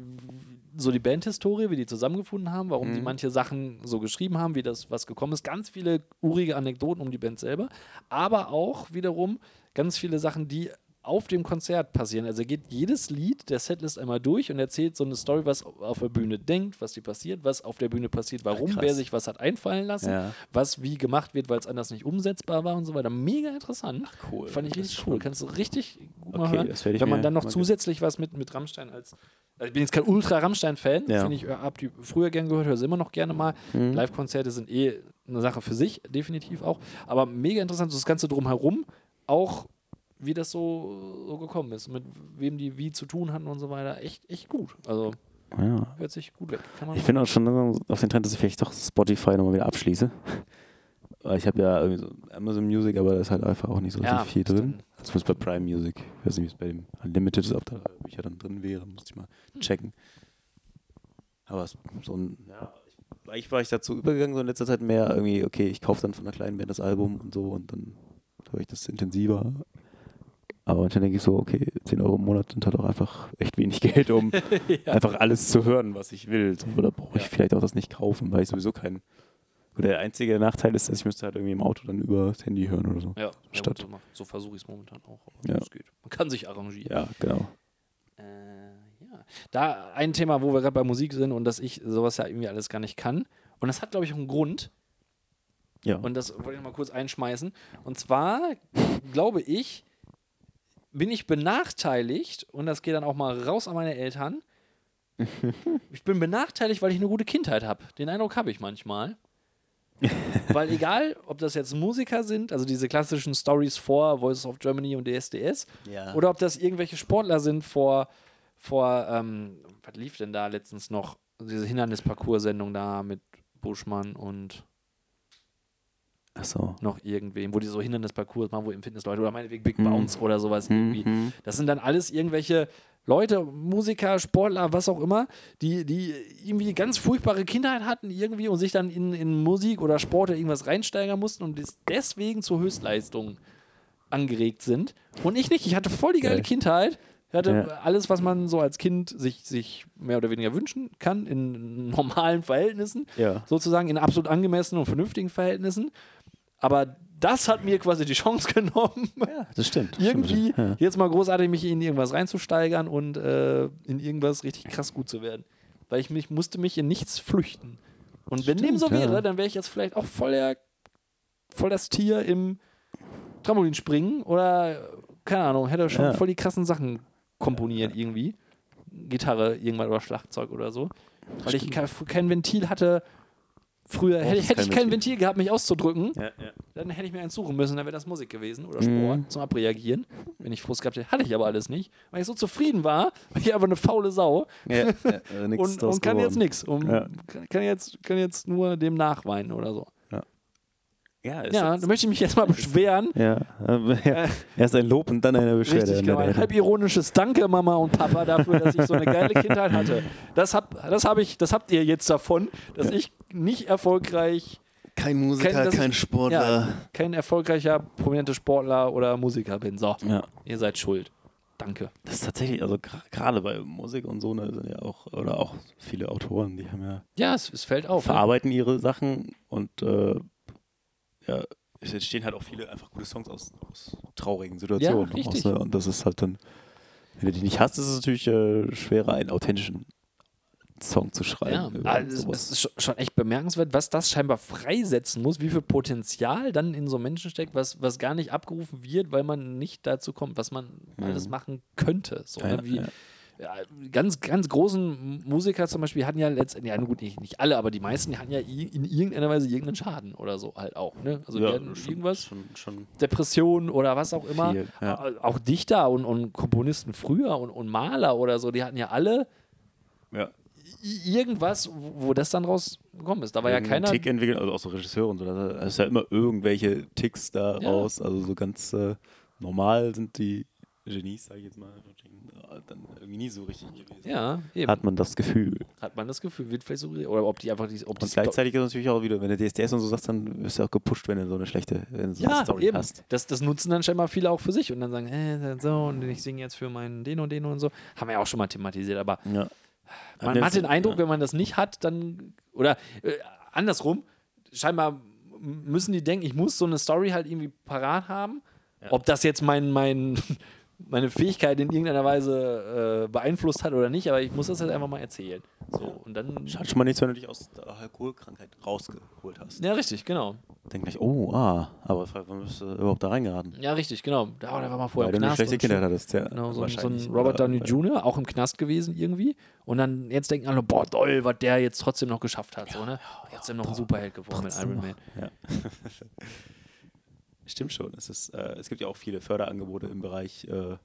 so die Bandhistorie, wie die zusammengefunden haben, warum die Mhm. manche Sachen so geschrieben haben, wie das was gekommen ist. Ganz viele urige Anekdoten um die Band selber, aber auch wiederum ganz viele Sachen, die auf dem Konzert passieren. Also er geht jedes Lied der Setlist einmal durch und erzählt so eine Story, was auf der Bühne denkt, was die passiert, was auf der Bühne passiert, warum, krass. wer sich was hat einfallen lassen, Ja. was wie gemacht wird, weil es anders nicht umsetzbar war und so weiter. Mega interessant. cool. Fand ich richtig cool. schon- Kannst du richtig gut mal Okay, ich Wenn man dann noch zusätzlich was mit, mit Rammstein als. Also ich bin jetzt kein Ultra-Rammstein-Fan, Ja. finde ich, äh, hab die früher gern gehört, höre sie immer noch gerne mal. Mhm. Live-Konzerte sind eh eine Sache für sich, definitiv auch. Aber mega interessant, so das Ganze drumherum, auch wie das so, so gekommen ist, mit wem die wie zu tun hatten und so weiter. Echt, echt gut. Also Ja. hört sich gut weg. Ich finde auch schon auf den Trend, dass ich vielleicht doch Spotify nochmal wieder abschließe. Weil ich habe ja irgendwie so Amazon Music, aber da ist halt einfach auch nicht so Ja, richtig viel drin. Zumindest bei Prime Music. Ich weiß nicht, wie es bei dem Unlimited ist, ob da Bücher dann drin wären. Muss ich mal checken. Aber so ein, ja, ich, eigentlich war ich dazu übergegangen, so in letzter Zeit mehr irgendwie, okay, ich kaufe dann von einer kleinen Band das Album und so und dann höre ich das intensiver. Aber manchmal denke ich so, okay, 10 Euro im Monat sind halt auch einfach echt wenig Geld, um einfach alles zu hören, was ich will. So, oder brauche ich Ja. vielleicht auch das nicht kaufen, weil ich sowieso keinen. Der einzige Nachteil ist, dass ich müsste halt irgendwie im Auto dann über das Handy hören oder so. Ja, ja Statt. gut, so, versuche ich es momentan auch. Ja. das geht. Man kann sich arrangieren. Ja, genau. Äh, ja. Da ein Thema, wo wir gerade bei Musik sind und dass ich sowas ja irgendwie alles gar nicht kann. Und das hat, glaube ich, auch einen Grund. Ja. Und das wollte ich mal kurz einschmeißen. Und zwar, glaube ich, bin ich benachteiligt, und das geht dann auch mal raus an meine Eltern. Ich bin benachteiligt, weil ich eine gute Kindheit habe. Den Eindruck habe ich manchmal. weil egal, ob das jetzt Musiker sind, also diese klassischen Stories vor Voices of Germany und DSDS, ja. oder ob das irgendwelche Sportler sind vor, vor ähm, was lief denn da letztens noch? Diese Hindernisparcours-Sendung da mit Buschmann und Achso. noch irgendwem, wo die so Hindernisparcours machen, wo im Fitnessleute oder meinetwegen Big Bounce oder sowas irgendwie. Mhm. Das sind dann alles irgendwelche Leute, Musiker, Sportler, was auch immer, die, die irgendwie ganz furchtbare Kindheit hatten irgendwie und sich dann in, in Musik oder Sport oder irgendwas reinsteigern mussten und des- deswegen zur Höchstleistung angeregt sind. Und ich nicht. Ich hatte voll die geile Geil. Kindheit. Ich hatte Ja. alles, was man so als Kind sich, sich mehr oder weniger wünschen kann, in normalen Verhältnissen Ja. sozusagen in absolut angemessenen und vernünftigen Verhältnissen. Aber das hat mir quasi die Chance genommen, ja, das stimmt. irgendwie Ja. jetzt mal großartig mich in irgendwas reinzusteigern und äh, in irgendwas richtig krass gut zu werden. Weil ich mich musste mich in nichts flüchten. Und wenn dem so Stimmt, ja. wäre, dann wäre ich jetzt vielleicht auch voll, der, voll das Tier im Trampolinspringen oder keine Ahnung, hätte schon Ja. voll die krassen Sachen komponiert irgendwie. Gitarre irgendwann oder Schlagzeug oder so. Weil ich kein, kein Ventil hatte. Früher hätte, hätte ich kein Ventil. Ventil gehabt, mich auszudrücken, Ja, ja. dann hätte ich mir eins suchen müssen, dann wäre das Musik gewesen oder Mhm. Sport zum Abreagieren. Wenn ich Frust gehabt hätte, hatte ich aber alles nicht, weil ich so zufrieden war, weil ich einfach eine faule Sau ja, ja, nix und, und kann jetzt geworden. nichts. Um, Ja. kann, kann, jetzt, kann jetzt nur dem nachweinen oder so. Ja, ist Ja, da möchte ich mich jetzt mal beschweren. ja, äh, ja. Erst ein Lob und dann eine Beschwerde. Richtig, genau. Ein halb ironisches Danke, Mama und Papa, dafür, dass ich so eine geile Kindheit hatte. Das, hab, das, hab ich, das habt ihr jetzt davon, dass Ja. ich nicht erfolgreich, Kein Musiker, Kein- kein Sportler. ja, kein erfolgreicher, prominenter Sportler oder Musiker bin. So, Ja. ihr seid schuld. Danke. Das ist tatsächlich, also gerade bei Musik und so, ne, sind ja auch, oder auch viele Autoren, die haben ja, Ja, es, es fällt auf. Ne? verarbeiten ihre Sachen und äh, ja, es entstehen halt auch viele einfach gute Songs aus, aus traurigen Situationen. Ja. Aus, ne? Und das ist halt dann, wenn du die nicht hast, ist es natürlich äh, schwerer, einen authentischen Song zu schreiben. Ja, also es ist schon- echt bemerkenswert, was das scheinbar freisetzen muss, wie viel Potenzial dann in so Menschen steckt, was, was gar nicht abgerufen wird, weil man nicht dazu kommt, was man alles machen könnte. So, Ja, ne? wie, ganz, ganz großen Musiker zum Beispiel hatten ja letztendlich, ja gut, nicht, nicht alle, aber die meisten hatten ja in irgendeiner Weise irgendeinen Schaden oder so halt auch. Ne? Also die ja, hatten schon, irgendwas, Schon, schon Depressionen oder was auch immer. viel, ja. Auch Dichter und, und Komponisten früher und, und Maler oder so, die hatten ja alle ja. irgendwas, wo das dann rausgekommen ist. Da war ja keiner. Tick entwickeln, also auch so Regisseure und so. Da ist ja immer irgendwelche Ticks da Ja. raus. Also so ganz äh, normal sind die Genies, sage ich jetzt mal, dann irgendwie nie so richtig gewesen. Ja, eben. Hat man das Gefühl. Hat man das Gefühl, wird vielleicht so. Oder ob die einfach die. Ob Und gleichzeitig ist es natürlich auch wieder, wenn du DSDS und so sagst, dann wirst du auch gepusht, wenn du so eine schlechte so eine ja, Story eben. hast. Das, das nutzen dann scheinbar viele auch für sich und dann sagen, äh, so, und ich singe jetzt für meinen den und den und so. Haben wir ja auch schon mal thematisiert, aber Ja. man hat den Eindruck, ja. wenn man das nicht hat, dann. Oder äh, andersrum, scheinbar müssen die denken, ich muss so eine Story halt irgendwie parat haben. Ja. Ob das jetzt mein, mein meine Fähigkeit in irgendeiner Weise äh, beeinflusst hat oder nicht, aber ich muss das jetzt einfach mal erzählen. So, und dann. Schadet schon mal nichts, wenn du dich aus der Alkoholkrankheit rausgeholt hast. Ja, richtig, genau. Denk gleich, oh, ah, aber wann bist du überhaupt da reingeraten? Ja, richtig, genau. Da, war mal vorher Weil im du eine Knast. schlechte und Kindheit hattest, ja. Genau, so, ein- so ein. Robert Downey Jr., auch im Knast gewesen irgendwie. Und dann jetzt denken alle, boah, toll, was der jetzt trotzdem noch geschafft hat. so, ne? Trotzdem noch ein Superheld geworden mit Iron. Man. Ja. Stimmt schon. Es, ist, äh, es gibt ja auch viele Förderangebote im Bereich äh,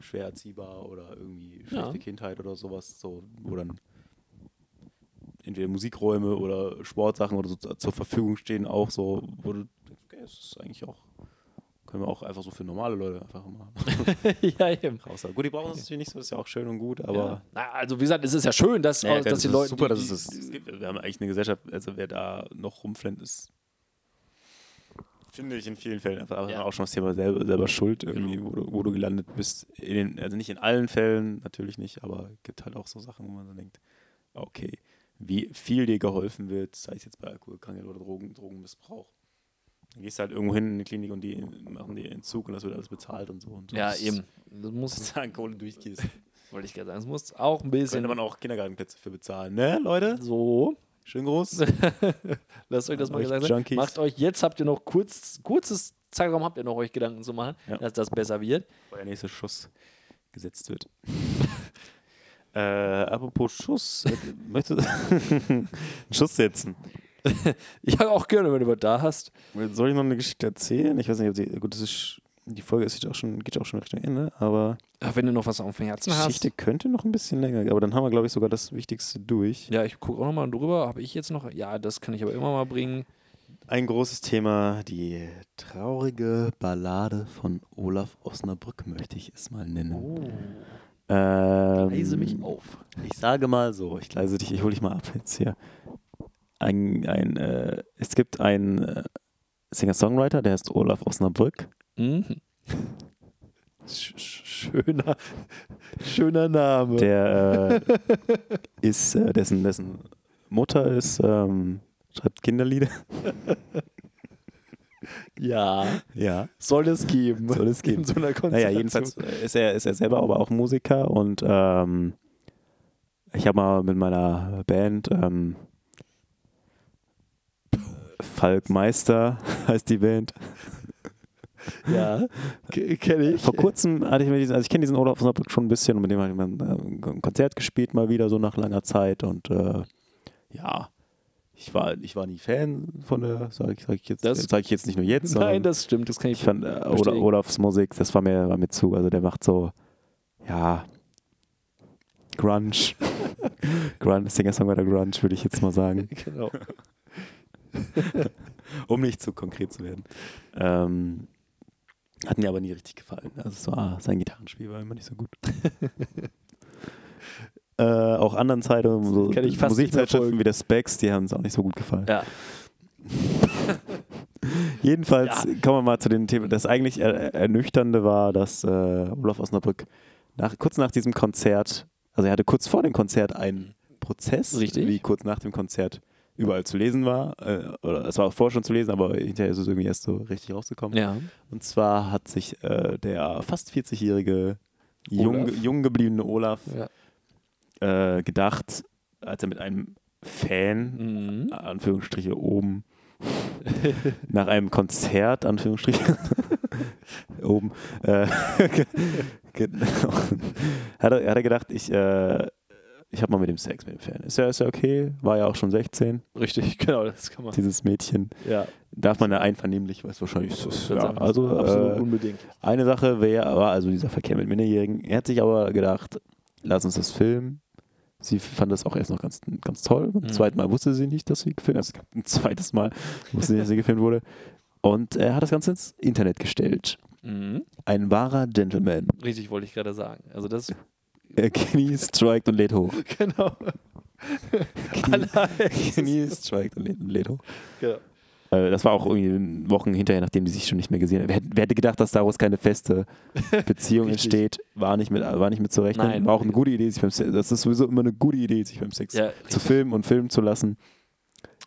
schwer erziehbar oder irgendwie schlechte Ja. Kindheit oder sowas, so, wo dann entweder Musikräume oder Sportsachen oder so zu- zur Verfügung stehen, auch so, wo du denkst, okay, das ist eigentlich auch, können wir auch einfach so für normale Leute einfach mal ja, eben. raus. Gut, die brauchen es natürlich nicht so, das ist ja auch schön und gut, Ja. aber Na, also, wie gesagt, es ist ja schön, dass, Ja, dass die ist Leute. super, die, dass es das es gibt. Wir haben eigentlich eine Gesellschaft, also wer da noch rumflennt, ist, finde ich in vielen Fällen einfach Ja. auch schon das Thema selber, selber schuld, irgendwie, wo, du, wo du gelandet bist. Den, also nicht in allen Fällen, natürlich nicht, aber es gibt halt auch so Sachen, wo man so denkt, okay, wie viel dir geholfen wird, sei es jetzt bei Alkoholkrankheit oder Drogen, Drogenmissbrauch. Dann gehst du halt irgendwo hin in die Klinik und die machen dir Entzug und das wird alles bezahlt und so. Und so. ja, eben. Das muss, ist an Kohle durchgehst. wollte ich gerade sagen, es muss auch ein Könnte bisschen. man auch Kindergartenplätze für bezahlen, ne, Leute? So, Schön groß. lasst euch das mal gesagt sein. Macht euch, jetzt habt ihr noch kurz, kurzes Zeitraum, habt ihr noch euch Gedanken zu machen, Ja. dass das besser wird. bevor der nächste Schuss gesetzt wird. äh, apropos Schuss, äh, möchtest du einen Schuss setzen? Ich habe auch gerne, wenn du was da hast. Soll ich noch eine Geschichte erzählen? Ich weiß nicht, ob sie, gut, das ist, die Folge ist auch schon, geht auch schon Richtung Ende, aber Ja, wenn du noch was auf dem Herzen die hast. Geschichte könnte noch ein bisschen länger, gehen, aber dann haben wir, glaube ich, sogar das Wichtigste durch. Ja, ich gucke auch nochmal drüber. Habe ich jetzt noch? Ja, das kann ich aber immer mal bringen. Ein großes Thema, die traurige Ballade von Olaf Osnabrück, möchte ich es mal nennen. Oh, Ähm, leise mich auf. Ich sage mal so, ich leise dich, ich hole dich mal ab jetzt hier. Ein, ein, äh, es gibt einen äh, Singer-Songwriter, der heißt Olaf Osnabrück. Mhm. Sch sch- schöner, schöner Name. Der äh, ist, äh, dessen, dessen Mutter ist, ähm, schreibt Kinderlieder. ja, Ja. soll es geben. Soll es geben. In so einer. Naja, jedenfalls äh, ist er, ist er selber aber auch Musiker und ähm, ich habe mal mit meiner Band ähm, Falk Meister heißt die Band. Ja, kenne ich. Vor kurzem hatte ich mir diesen, also ich kenne diesen Olaf Osnabrück schon ein bisschen und mit dem habe ich mal ein, äh, Konzert gespielt, mal wieder so nach langer Zeit und äh, ja, ich war, ich war nie Fan von der, sage ich, sag ich jetzt, Das- sage ich jetzt nicht nur jetzt, Nein, das stimmt, das kann ich, ich fand äh. Olafs Musik, das war mir, war mir zu, also der macht so, ja, Grunge, Grunge, Singer-Songwriter Grunge, würde ich jetzt mal sagen, genau. um nicht zu konkret zu werden. Ähm, hat mir aber nie richtig gefallen. Also es war, sein Gitarrenspiel war immer nicht so gut. äh, auch anderen Zeitungen, so Kann ich fast Musikzeitschriften wie der Specs, die haben es auch nicht so gut gefallen. Ja. Jedenfalls kommen wir mal zu dem Thema. Das eigentlich er Ernüchternde war, dass äh, Olaf Osnabrück nach, kurz nach diesem Konzert, also er hatte kurz vor dem Konzert einen Prozess, Richtig. wie kurz nach dem Konzert überall zu lesen war. Äh, oder es war auch vorher schon zu lesen, aber hinterher ist es irgendwie erst so richtig rausgekommen. Ja. Und zwar hat sich äh, der fast 40-jährige jung, Olaf. jung gebliebene Olaf ja. äh, gedacht, als er mit einem Fan Mhm. Anführungsstriche oben nach einem Konzert, Anführungsstriche oben, äh, genau, hat, er, hat er gedacht, ich, äh, ich habe mal mit dem Sex mit dem Fan. Ist ja, ist ja okay, war ja auch schon 16, Richtig, genau, das kann man. dieses Mädchen. Ja, Darf man ja einvernehmlich, weiß wahrscheinlich. Ist das, würde ja, also absolut äh, unbedingt. eine Sache wäre, war also dieser Verkehr mit Minderjährigen. Er hat sich aber gedacht, lass uns das filmen. Sie fand das auch erst noch ganz, ganz toll. Beim Mhm. zweiten Mal wusste sie nicht, dass sie gefilmt also ein zweites Mal wusste sie, dass sie gefilmt wurde. Und er hat das Ganze ins Internet gestellt. Mhm. Ein wahrer Gentleman. Richtig, wollte ich gerade sagen. Also das, Er kniest, strikt und lädt hoch. genau. Kniest, strikt und lädt, hoch. genau. Äh, Das war auch irgendwie Wochen hinterher, nachdem die sich schon nicht mehr gesehen haben. Wer, hätte- wer hätte gedacht, dass daraus keine feste Beziehung entsteht? War nicht mit, war nicht mit zu rechnen. Nein. War auch eine gute Idee, sich beim Sex, das ist sowieso immer eine gute Idee, sich beim Sex Ja, zu filmen und filmen zu lassen.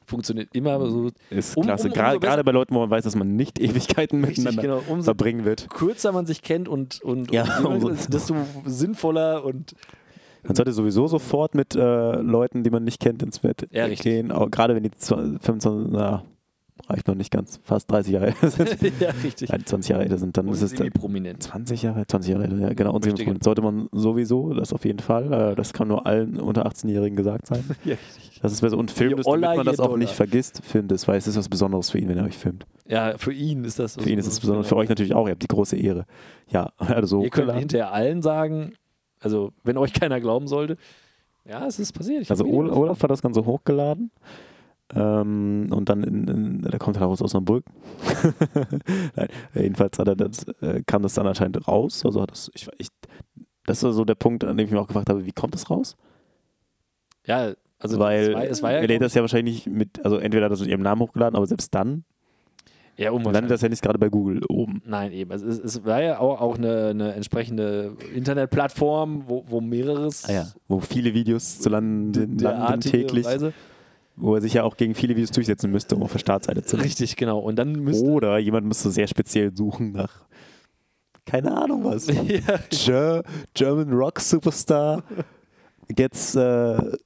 Funktioniert immer so. Ist Um- klasse. um- umso besser- Gerade bei Leuten, wo man weiß, dass man nicht Ewigkeiten Richtig, miteinander genau. Verbringen wird. kürzer man sich kennt und, und, Ja, und umso- desto sinnvoller und Man sollte sowieso sofort mit äh, Leuten, die man nicht kennt, ins Bett Ja, gehen. Auch, gerade wenn die zwa- 25, na, reicht noch nicht ganz, fast 30 Jahre älter sind. ja, richtig. Nein, 20 Jahre älter sind, dann Und ist es dann prominent. 20 Jahre, 20 Jahre älter, ja, genau. Und Richtige. sollte man sowieso, das auf jeden Fall. Äh, das kann nur allen unter 18-Jährigen gesagt sein. Ja, richtig. Das ist besser. Und filmt es, damit man das auch nicht vergisst, filmt es, weil es ist was Besonderes für ihn, wenn er euch filmt. ja, für ihn ist das. Für ihn ist es besonders, für euch natürlich auch. Ihr habt die große Ehre. Ja, also Ihr könnt hinterher allen sagen, also wenn euch keiner glauben sollte, ja, es ist passiert. Ich Also Olaf hat das Ganze hochgeladen. Ähm, und dann, in, in, der kommt halt aus Osnabrück. Nein, jedenfalls hat er das, äh, kam das dann anscheinend raus. Also hat das, ich, ich, das war so der Punkt, an dem ich mich auch gefragt habe, wie kommt das raus? Ja, also Weil es war, ja, er lädt das ja wahrscheinlich mit, also entweder hat er das mit ihrem Namen hochgeladen, aber selbst dann ja landet das ja nicht gerade bei Google oben. Nein, eben. Also es, es war ja auch, auch eine, eine entsprechende Internetplattform, wo, wo mehreres Ah ja, wo viele Videos zu landen, landen täglich, Weise. Wo er sich ja auch gegen viele Videos durchsetzen müsste, um auf der Startseite zu landen. Richtig, genau. Und dann müsste. Oder jemand müsste sehr speziell suchen nach, keine Ahnung was. ja, Ger German Rock Superstar gets uh,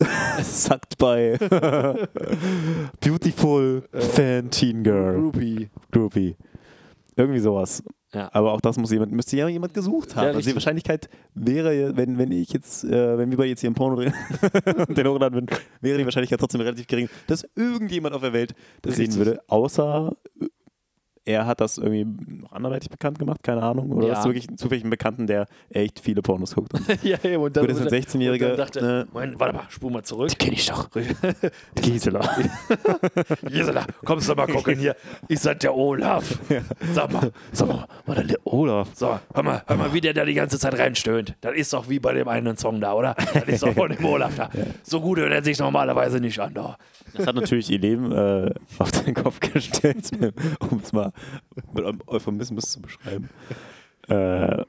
sucked by beautiful fan teen girl Groupie. groupie. Irgendwie sowas. Ja. Aber auch das muss jemand, müsste ja jemand gesucht haben. Ja, also die. Wahrscheinlichkeit wäre, wenn, wenn ich jetzt, äh, wenn wir jetzt hier im Porno drehen und den hochladen würden, wäre die Wahrscheinlichkeit trotzdem relativ gering, dass irgendjemand auf der Welt das sehen Richtig. würde. Außer er hat das irgendwie noch anderweitig bekannt gemacht, keine Ahnung. Oder Ja. hast du wirklich zufällig einen Bekannten, der echt viele Pornos guckt. Ja, eben. Und dann, Gut, ist ein und dann 16-Jähriger. dachte, äh, Moment, warte mal, spul mal zurück. kenn ich doch. Gisela. Gisela, kommst du mal gucken hier. Ich sag der Olaf. Sag mal, Sag mal, war der Olaf? so, hör mal, hör mal, wie der da die ganze Zeit reinstöhnt. Das ist doch wie bei dem einen Song da, oder? Das ist doch von dem Olaf da. So gut hört er sich normalerweise nicht an, da. Das hat natürlich ihr Leben äh, auf den Kopf gestellt, um es mal mit einem Euphemismus zu beschreiben. Äh,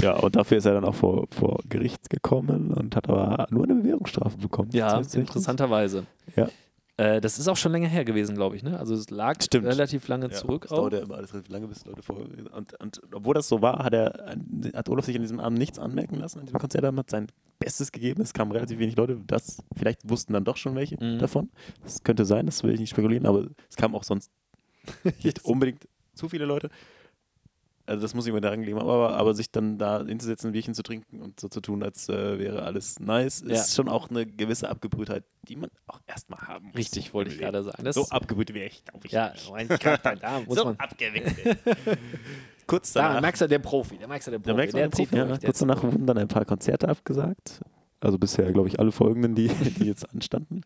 ja, und dafür ist er dann auch vor, vor Gericht gekommen und hat aber nur eine Bewährungsstrafe bekommen. Ja, interessanterweise. Ja. Äh, das ist auch schon länger her gewesen, glaube ich. Ne? Also es lag Stimmt. relativ lange Ja, zurück. Das Auch. dauert ja immer alles relativ lange, bis Leute vor. Und, und obwohl das so war, hat, er, hat Olaf sich an diesem Abend nichts anmerken lassen. An diesem Konzert hat sein Bestes gegeben. Es kamen relativ wenig Leute. Das, vielleicht wussten dann doch schon welche Mhm. davon. Das könnte sein, das will ich nicht spekulieren, aber es kamen auch sonst nicht unbedingt zu viele Leute. Also das muss ich mir daran legen, aber, aber sich dann da hinzusetzen, ein Bierchen zu trinken und so zu tun, als äh, wäre alles nice, Ja. ist schon auch eine gewisse Abgebrühtheit, die man auch erstmal haben muss. Richtig, wollte ich gerade sagen. Das So abgebrüht wäre ich, glaube ich. ja, nicht. mein Gott, da muss so man. abgewickelt. Kurz Da danach, merkst du, der Profi, der merkst du, der da Profi. merkst du der den Profi, ja, der kurz danach wurden dann ein paar Konzerte abgesagt. Also bisher, glaube ich, alle folgenden, die, die jetzt anstanden.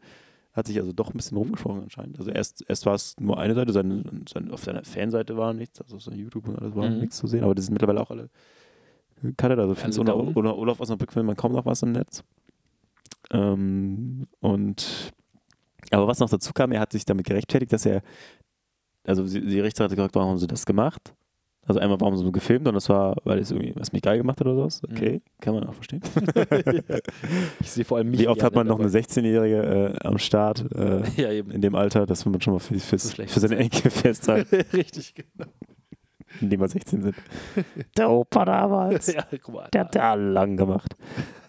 Hat sich also doch ein bisschen rumgesprochen anscheinend. Also erst, erst war es nur eine Seite, seine, seine, auf seiner Fanseite war nichts, also auf seinem YouTube und alles war Mhm. nichts zu sehen, aber die sind mittlerweile auch alle gecuttet. Also findest du unter, unter Olaf Osnabrück findet man kaum noch was im Netz. Ähm, und aber was noch dazu kam, er hat sich damit gerechtfertigt, dass er, also die, die Richter hatte gefragt, warum haben sie das gemacht? Also einmal, warum sie gefilmt und das war, weil es irgendwie was mich geil gemacht hat oder sowas. Okay, kann man auch verstehen. Ich sehe vor allem mich Wie oft hat man noch eine 16-Jährige äh, am Start äh. Ja, eben. in dem Alter, dass man schon mal für, schlecht. für seine Enkel festhalten, Richtig, genau. indem wir 16 sind. Der Opa damals. Ja, mal. Der hat da lang gemacht.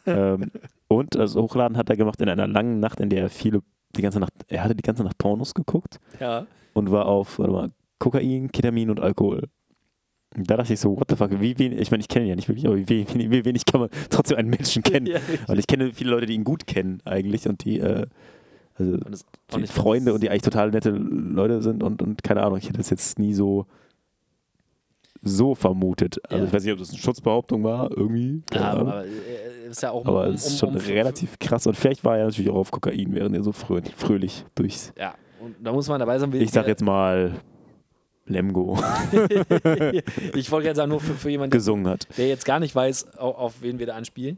ähm, und also Hochladen hat er gemacht in einer langen Nacht, in der er viele, die ganze Nacht, er hatte die ganze Nacht Pornos geguckt Ja. und war auf, warte mal, Kokain, Ketamin und Alkohol. Da dachte ich so, what the fuck, wie wenig, ich meine, ich kenne ihn ja nicht wirklich, aber wie wenig, wie wenig kann man trotzdem einen Menschen kennen? Ja, ich kenne viele Leute, die ihn gut kennen eigentlich und die, äh, also Und das- die Freunde und die eigentlich total nette Leute sind und, und keine Ahnung, ich hätte das jetzt nie so so vermutet. Also Ja. ich weiß nicht, ob das eine Schutzbehauptung war, irgendwie. Ja, aber äh, ist ja auch Aber um- es ist schon um- relativ krass. Und vielleicht war er natürlich auch auf Kokain, während er so fröhlich, fröhlich durchs. Ja, und da muss man dabei sein. Ich sag jetzt mal Lemgo ich wollte jetzt sagen, nur für, für jemanden, gesungen hat. der jetzt gar nicht weiß, auf, auf wen wir da anspielen.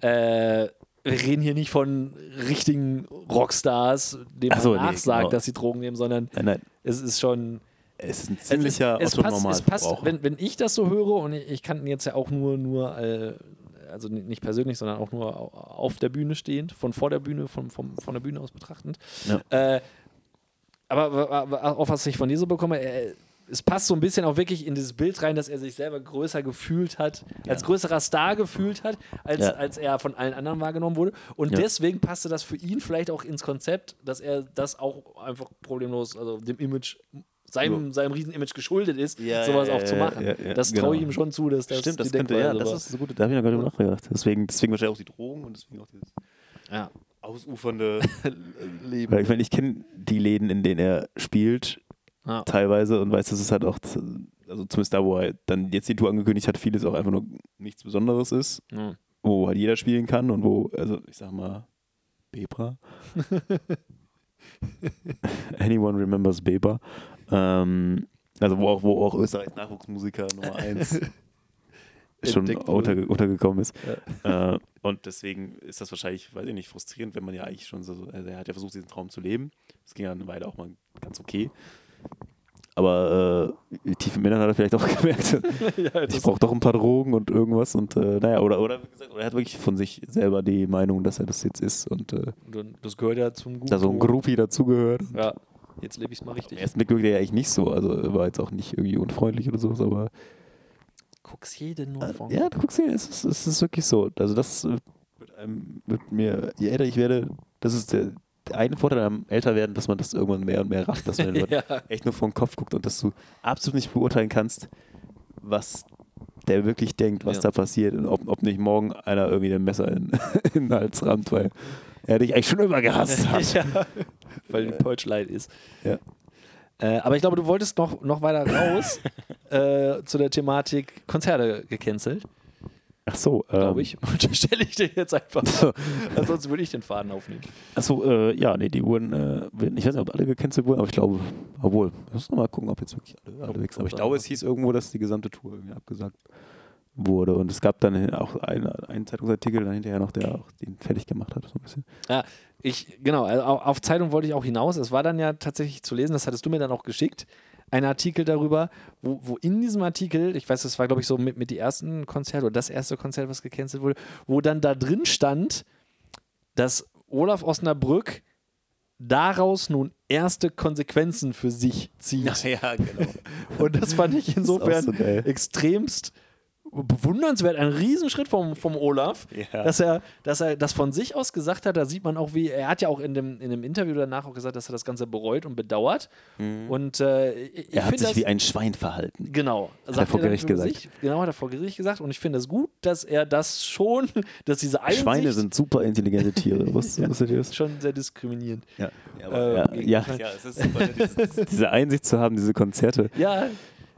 Äh, wir reden hier nicht von richtigen Rockstars, denen Ach so, man nee, nachsagt, genau. dass sie Drogen nehmen, sondern Nein, nein, es ist schon. es ist ein ziemlicher es, es passt, es passt wenn, wenn ich das so höre und ich, kann jetzt ja auch nur, nur äh, also ni- nicht persönlich, sondern auch nur au- auf der Bühne stehend, von vor der Bühne, von, vom, von der Bühne aus betrachtend. Ja. Äh, aber wa- auch was ich von dir so bekomme, äh, es passt so ein bisschen auch wirklich in dieses Bild rein, dass er sich selber größer gefühlt hat, als größerer Star gefühlt hat, als, Ja. als er von allen anderen wahrgenommen wurde. Und Ja. deswegen passte das für ihn vielleicht auch ins Konzept, dass er das auch einfach problemlos, also dem Image, seinem, seinem Riesen-Image geschuldet ist, Ja, sowas ja, auch zu ja, machen. ja, ja, das traue ich genau. ihm schon zu, dass das Stimmt, das könnte, ja, das ist so gut. Da habe ich noch gar nicht nachgedacht. Deswegen, deswegen wahrscheinlich auch die Drogen und deswegen auch dieses ja. ausufernde Leben. Weil ich meine, ich kenne die Läden, in denen er spielt, Ja. teilweise und weiß, dass es halt auch, also zumindest da, wo er dann jetzt die Tour angekündigt hat, vieles auch einfach nur nichts Besonderes ist, Ja. wo halt jeder spielen kann und wo, also ich sag mal, Bebra. Anyone remembers Bebra. Ähm, also wo auch, wo auch Österreichs Nachwuchsmusiker Nummer 1 schon Entdeckt wurde. unter, untergekommen ist. Äh, und deswegen ist das wahrscheinlich, weiß ich nicht, frustrierend, wenn man ja eigentlich schon so, also er hat ja versucht, diesen Traum zu leben. Das ging ja eine Weile auch mal ganz okay. Aber äh, tief im Inneren hat er vielleicht auch gemerkt, ja, ich brauche doch ein paar Drogen und irgendwas. Und äh, naja, oder, oder, wie gesagt, oder er hat wirklich von sich selber die Meinung, dass er das jetzt ist und äh, das gehört ja zum Guten. da so ein Groupie dazugehört. Ja, jetzt lebe ich es mal Im richtig. ersten Blick wirkte er ja eigentlich nicht so. Also er war jetzt auch nicht irgendwie unfreundlich oder sowas, aber Guck's jeden nur von. ja, du guckst dir, es ist, es ist wirklich so. Also das äh, wird, einem, wird mir, je älter ich werde, das ist der, eine Vorteil am Älterwerden, dass man das irgendwann mehr und mehr rafft, dass man ja. echt nur vor den Kopf guckt und dass du absolut nicht beurteilen kannst, was der wirklich denkt, was Ja. da passiert und ob, ob nicht morgen einer irgendwie ein Messer in, in den Hals rammt, weil er dich eigentlich schon immer gehasst hat. ja. Weil die Light ist. Ja. Äh, aber ich glaube, du wolltest noch, noch weiter raus äh, zu der Thematik Konzerte gecancelt, Ach so, glaube ähm, ich. Unterstelle ich dir jetzt einfach. Ansonsten würde ich den Faden aufnehmen. Achso, äh, ja, nee, die wurden, äh, ich weiß nicht, ob alle gecancelt wurden, aber ich glaube, obwohl, wir müssen noch mal gucken, ob jetzt wirklich alle, alle weg sind. Aber ich glaube, es hieß irgendwo, dass die gesamte Tour irgendwie abgesagt wurde. Und es gab dann auch einen, einen Zeitungsartikel dann hinterher noch, der auch den fertig gemacht hat, so ein bisschen. Ja, ich, genau, also au- auf Zeitung wollte ich auch hinaus. Es war dann ja tatsächlich zu lesen, das hattest du mir dann auch geschickt, ein Artikel darüber, wo, wo in diesem Artikel, ich weiß, das war, glaube ich, so mit, mit die ersten Konzerte oder das erste Konzert, was gecancelt wurde, wo dann da drin stand, dass Olaf Osnabrück daraus nun erste Konsequenzen für sich zieht. ja, genau. Und das fand ich insofern so extremst bewundernswert, ein Riesenschritt vom, vom Olaf, Ja. dass er, dass er das von sich aus gesagt hat. Da sieht man auch, wie er hat ja auch in dem, in dem Interview danach auch gesagt, dass er das Ganze bereut und bedauert. Und äh, ich, Mhm. Er hat sich das, wie ein Schwein verhalten. Genau. er sagt vor Gericht über gesagt. Sich, genau, hat er vor Gericht gesagt. Und ich finde es gut, dass er das schon, dass diese Einsicht Schweine sind super intelligente Tiere. Wusstet wusstet ihr das? schon sehr diskriminierend. Ja, Äh, ja, gegen- ja, ja, es ist super, diese, diese Einsicht zu haben, diese Konzerte Ja,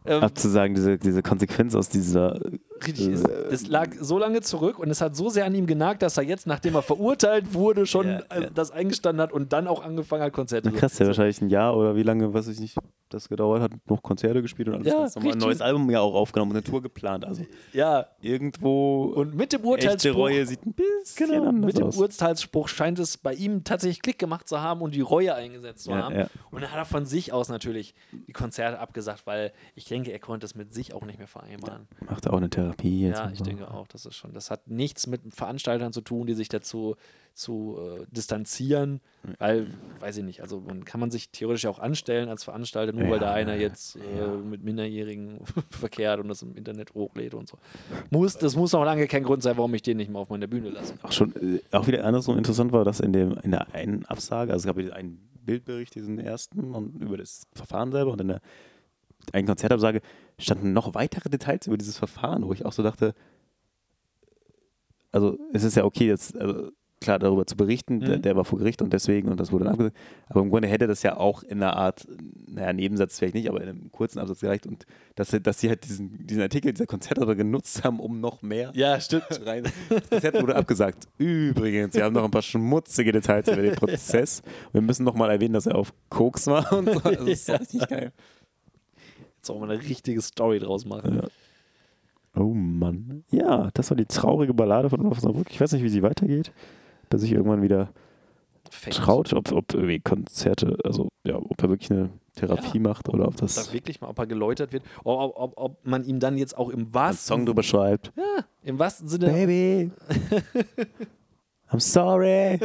ähm, abzusagen, diese, diese Konsequenz aus dieser Richtig, es, Äh, es lag so lange zurück und es hat so sehr an ihm genagt, dass er jetzt, nachdem er verurteilt wurde, schon Ja, äh, ja. das eingestanden hat und dann auch angefangen hat, Konzerte Na krass, der wahrscheinlich ein Jahr oder wie lange, weiß ich nicht, das gedauert hat, noch Konzerte gespielt und alles Ja, ganz normal. Ein neues Album ja auch aufgenommen und eine Tour geplant. Also Ja, irgendwo und mit dem Urteilsspruch. Reue sieht ein bisschen Genau, anders mit dem aus. Urteilsspruch scheint es bei ihm tatsächlich Klick gemacht zu haben und die Reue eingesetzt zu Ja, haben. ja. Und dann hat er von sich aus natürlich die Konzerte abgesagt, weil ich denke, er konnte es mit sich auch nicht mehr vereinbaren. Macht er auch eine Therapie jetzt. Ja, ich so. denke auch, das ist schon. Das hat nichts mit Veranstaltern zu tun, die sich dazu zu äh, distanzieren, weil, weiß ich nicht, also man kann man sich theoretisch auch anstellen als Veranstalter, nur Ja, weil da einer ja, jetzt äh, mit Minderjährigen verkehrt und das im Internet hochlädt und so. Muss, das muss noch lange kein Grund sein, warum ich den nicht mehr auf meiner Bühne lasse. Auch schon, äh, auch wieder andersrum interessant war, dass in, dem, in der einen Absage, also es gab ja einen Bildbericht, diesen ersten, und über das Verfahren selber und in der einen Konzertabsage standen noch weitere Details über dieses Verfahren, wo ich auch so dachte, also es ist ja okay, jetzt, also klar darüber zu berichten, der, Mhm. der war vor Gericht und deswegen und das wurde dann abgesagt, aber im Grunde hätte das ja auch in einer Art, naja, Nebensatz vielleicht nicht, aber in einem kurzen Absatz gereicht und dass, sie- dass sie halt diesen, diesen Artikel dieser Konzerte genutzt haben, um noch mehr Ja, stimmt. rein. Das Konzert wurde abgesagt. Übrigens, wir haben noch ein paar schmutzige Details über den Prozess. Wir müssen noch mal erwähnen, dass er auf Koks war und so. Also, das ist Ja. richtig geil. Jetzt auch mal eine richtige Story draus machen. Ja. Oh Mann. Ja, das war die traurige Ballade von Olaf Osnabrück. Ich weiß nicht, wie sie weitergeht. Dass sich irgendwann wieder Fängt. traut, ob, ob irgendwie Konzerte, also ja, ob er wirklich eine Therapie macht oder ob Ob das da wirklich mal, ob er geläutert wird, ob, ob, ob, ob man ihm dann jetzt auch im wahrsten, Song drüber schreibt. ja, im wahrsten Sinne Baby, I'm sorry.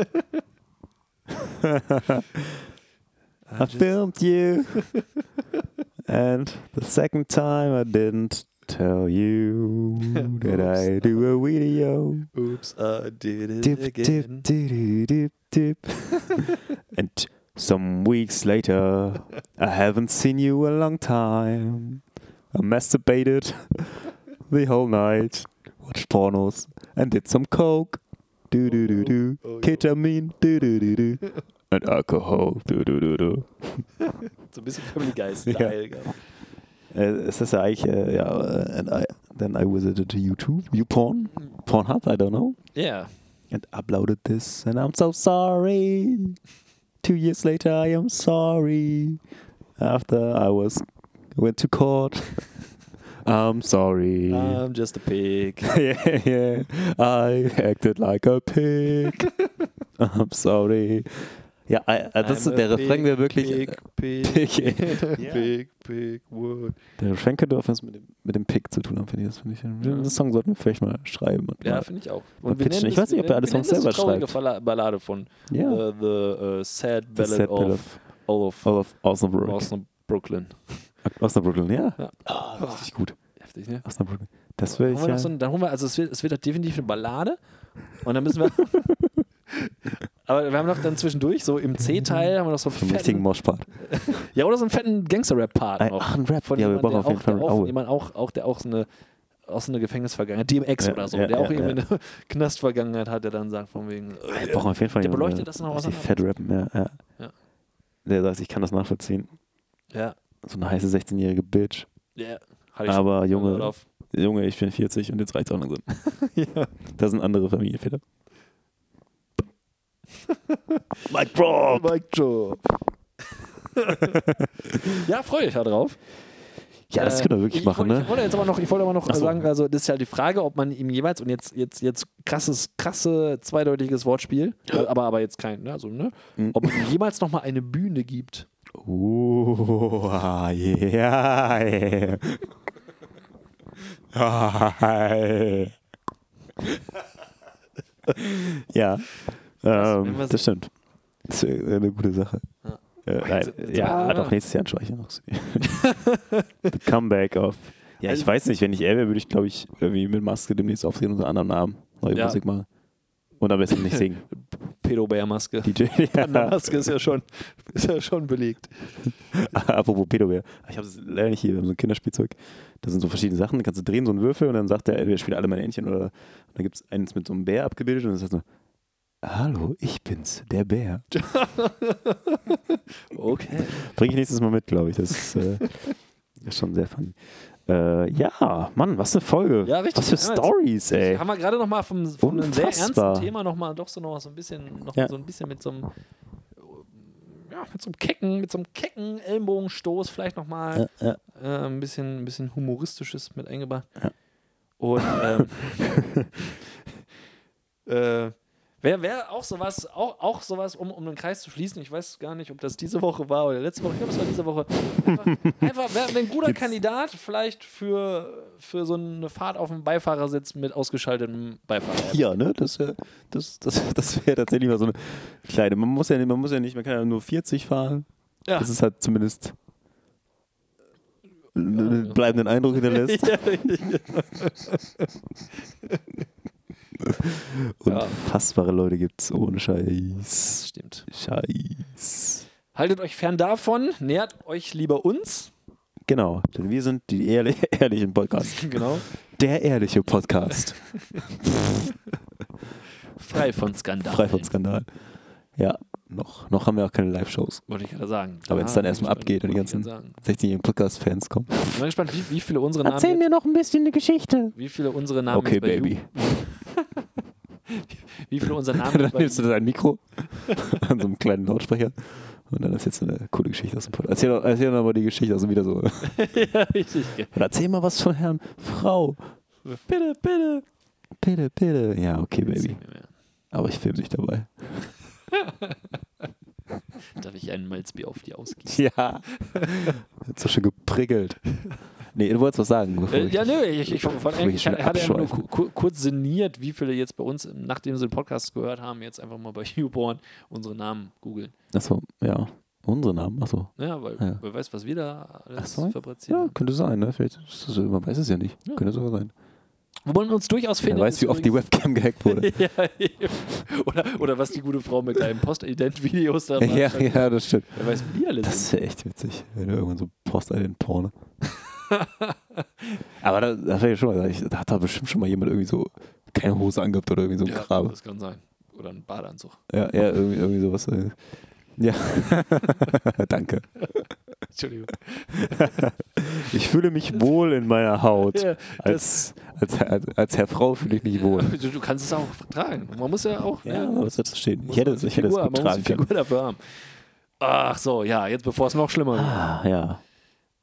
I filmed you. And the second time I didn't tell you that I do a video. Oops, I did it Dip, dip, again. dip, dip, dip. and some weeks later, I haven't seen you a long time. I masturbated the whole night, watched pornos, and did some coke. Do do do do. Oh, oh, oh Ketamine. Do do do do. And alcohol. Do do do do. So ein bisschen Family Guy-Style. Ja. Äh, ist ja eigentlich, äh, ja, äh, and I, then I visited YouTube, YouPorn, mhm. Pornhub, I don't know. Ja. and uploaded this and I'm so sorry. Two years later I am sorry. After I was went to court. I'm sorry. I'm just a pig. yeah, yeah. I acted like a pig. I'm sorry. Ja, I, äh, das ist der Refrain, der wirklich. Pig, pig, Pig. Ja. pig, pig, wood. Der Refrain könnte auch was mit dem, mit dem Pig zu tun haben, finde ich. Das, finde ich. Den Song sollten wir vielleicht mal schreiben. Und Ja, finde ich auch. Mal wir nennen Ich das- weiß nicht, ob wir er alle Songs das selber traurige schreibt. Balla- Ballade von uh, The Sad Ballad of Olaf Olaf Osnabrück. Osnabrück. Osnabrück, ja. Ja. Ah, richtig gut. Heftig, ne? Osnabrück. Das will Dann ich holen wir, ja. so ein, dann holen wir, also es wird, es wird definitiv eine Ballade. Und dann müssen wir. Aber wir haben noch dann zwischendurch, so im C-Teil, haben wir noch so einen Vom richtigen fetten, Moshpart. Ja, oder so einen fetten Gangster-Rap-Part. Ach, ein Rap. Von ja, wir brauchen auf jeden auch, Fall auch, jemand auch, auch, der auch so eine, auch so eine Gefängnisvergangenheit, DMX Ja, oder so, ja, der auch ja, irgendwie eine Knastvergangenheit hat, der dann sagt von wegen, Wir brauchen auf jeden Fall Der beleuchtet das noch auseinander. fett rappen, ja, ja. Der sagt, ich kann das nachvollziehen. ja, So eine heiße 16-jährige Bitch. ja, hatte ich Aber schon Junge. Junge, ich bin 40 und jetzt reicht's auch langsam. ja. Das sind andere Familienväter. Mike Drop! Mike Job. ja, freue ich da drauf. Ja, das Äh, können wir wirklich ich, machen, wollte- ne? Ich wollte jetzt aber noch, ich wollte aber noch so. sagen, also das ist ja die Frage, ob man ihm jeweils und jetzt jetzt jetzt krasses krasse zweideutiges Wortspiel, aber aber jetzt kein, ne, also ne, Mhm. ob man ihm jemals noch mal eine Bühne gibt. Oh, ah, yeah, yeah. Ah, yeah. ja, ähm, wir das stimmt. Das ist eine gute Sache. Ja. Äh, nein, ja, doch nächstes Jahr anschaue ich noch. The Comeback of. Ja, ich Also- weiß nicht, wenn ich er wäre, würde ich, glaube ich, irgendwie mit Maske demnächst auftreten unter anderem Namen neue Ja. Musik machen. Und am besten nicht singen. Pedobär-Maske. DJ. Ja. Maske ist ja schon, ist ja schon belegt. Apropos Pedobär. Ich habe es leider nicht hier, wir haben so ein Kinderspielzeug. Da sind so verschiedene Sachen, da kannst du drehen, so einen Würfel und dann sagt der, entweder spielt alle meine Entchen oder und dann gibt es eins mit so einem Bär abgebildet und dann sagt so, Hallo, ich bin's, der Bär. Okay. Bring ich nächstes Mal mit, glaube ich. Das ist, äh, ist schon sehr funny. Äh, ja, Mann, was eine Folge. Ja, richtig. Was für Stories, ey. Haben wir gerade noch mal vom, von einem sehr ernsten Thema noch mal doch so noch so ein bisschen noch Ja. so ein bisschen mit so einem ja, mit so einem kecken, mit so einem kecken Ellenbogenstoß vielleicht noch mal Ja, ja. äh, ein bisschen ein bisschen humoristisches mit eingebracht. Ja. Und ähm, äh, Wäre wär auch sowas, auch, auch sowas, um, um den Kreis zu schließen. Ich weiß gar nicht, ob das diese Woche war oder letzte Woche. Ich glaube, es war diese Woche. Einfach, einfach wär ein guter Jetzt- Kandidat vielleicht für, für so eine Fahrt auf dem Beifahrersitz mit ausgeschaltetem Beifahrer. Ja, ne? Das, äh, das, das, das wäre tatsächlich mal so eine kleine. Man muss ja nicht, man muss ja nicht, man kann ja nur 40 fahren. Ja. Das ist halt zumindest bleibenden Eindruck hinterlässt. Ja, Unfassbare Leute gibt's ohne Das Scheiß. stimmt. Scheiß. Haltet euch fern davon, nähert euch lieber uns. Genau, denn wir sind die ehrli ehrlichen Podcast. Genau. Der ehrliche Podcast. Frei von Skandal. Frei von Skandal. Ja, noch, noch haben wir auch keine Live-Shows. Wollte ich gerade sagen. Aber wenn's dann erstmal bin ich abgeht und die ganzen- wollte ich 16-jährigen Podcast-Fans kommen. Ich bin gespannt, wie, wie viele unsere Namen. Erzähl mir noch ein bisschen eine Geschichte. Wie viele unsere Namen Okay, Baby. Wie viele unsere Namen dann jetzt nimmst du dein Mikro an so einem kleinen Lautsprecher und dann ist jetzt eine coole Geschichte aus dem Podcast. Erzähl, doch- erzähl doch mal die Geschichte aus dem wieder so. ja, richtig. Oder erzähl mal was von Herrn Frau. Bitte, bitte. Bitte, bitte. Ja, okay, Baby. Aber ich filme dich dabei. Darf ich einen Malzbier auf die ausgießen? Ja. Hat so schön geprickelt. Nee, du wolltest was sagen. Äh, ja, nö, ich, ich, von, ich hatte einfach nur ku- kurz sinniert, wie viele jetzt bei uns, nachdem sie den Podcast gehört haben, jetzt einfach mal bei YouPorn unsere Namen googeln. Achso, ja. Unsere Namen, achso. Ja, weil Ja. wer weiß, was wir da alles so. fabrizieren. Ja, könnte sein, ne? Vielleicht ist so- man weiß es ja nicht. Ja. Könnte sogar sein. Wo man uns durchaus Wer findet. weiß, ist wie oft die Webcam gehackt wurde. ja, oder, oder was die gute Frau mit deinen Post-Ident-Videos da macht. ja, ja, das stimmt. Wer weiß, wie die alle Das sind. wäre echt witzig, wenn du irgendwann so Post-Ident-Porno. Aber da, das ja schon mal, ich, da hat da bestimmt schon mal jemand irgendwie so keine Hose angehabt oder irgendwie so ein Ja, Kram. das kann sein. Oder ein Badeanzug. Ja, ja irgendwie, irgendwie sowas. Ja, danke. Entschuldigung. Ich fühle mich wohl in meiner Haut. Ja, Als, als, als, als Herr Frau fühle ich mich wohl. Du, du kannst es auch tragen. Man muss ja auch. Ja, ne, was das stehen? Ich hätte, es- die ich hätte es Figur- gut tragen können. Figur dafür haben. Ach so, ja, jetzt bevor es noch schlimmer wird. Ah, ja.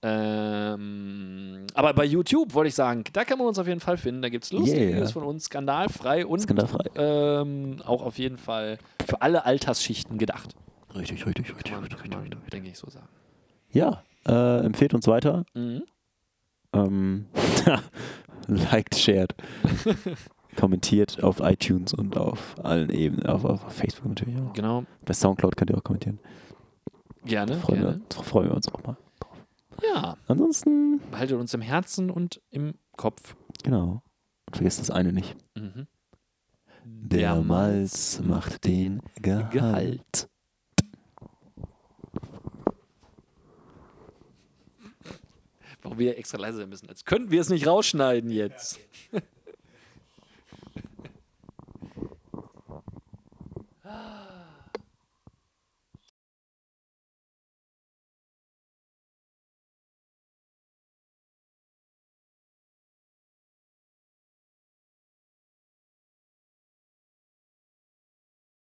Ähm, aber bei YouTube wollte ich sagen, da kann man uns auf jeden Fall finden. Da gibt es lustige Yeah. Videos von uns, skandalfrei und Skandalfrei. Ähm, auch auf jeden Fall für alle Altersschichten gedacht. Richtig, richtig, richtig, man, richtig, man, richtig. denke ich so sagen. Ja, äh, empfehlt uns weiter. Mhm. Ähm, liked, shared. Kommentiert auf iTunes und auf allen Ebenen, auf, auf Facebook natürlich auch. Genau, Bei Soundcloud könnt ihr auch kommentieren. gerne. Freuen, gerne. Wir, freuen wir uns auch mal. Ja. Ansonsten. Behaltet uns im Herzen und im Kopf. Genau. Und vergesst das eine nicht. Mhm. Der Malz macht den Gehalt. Gehalt. Warum wir extra leise sein müssen. Als könnten wir es nicht rausschneiden jetzt. Ja, okay.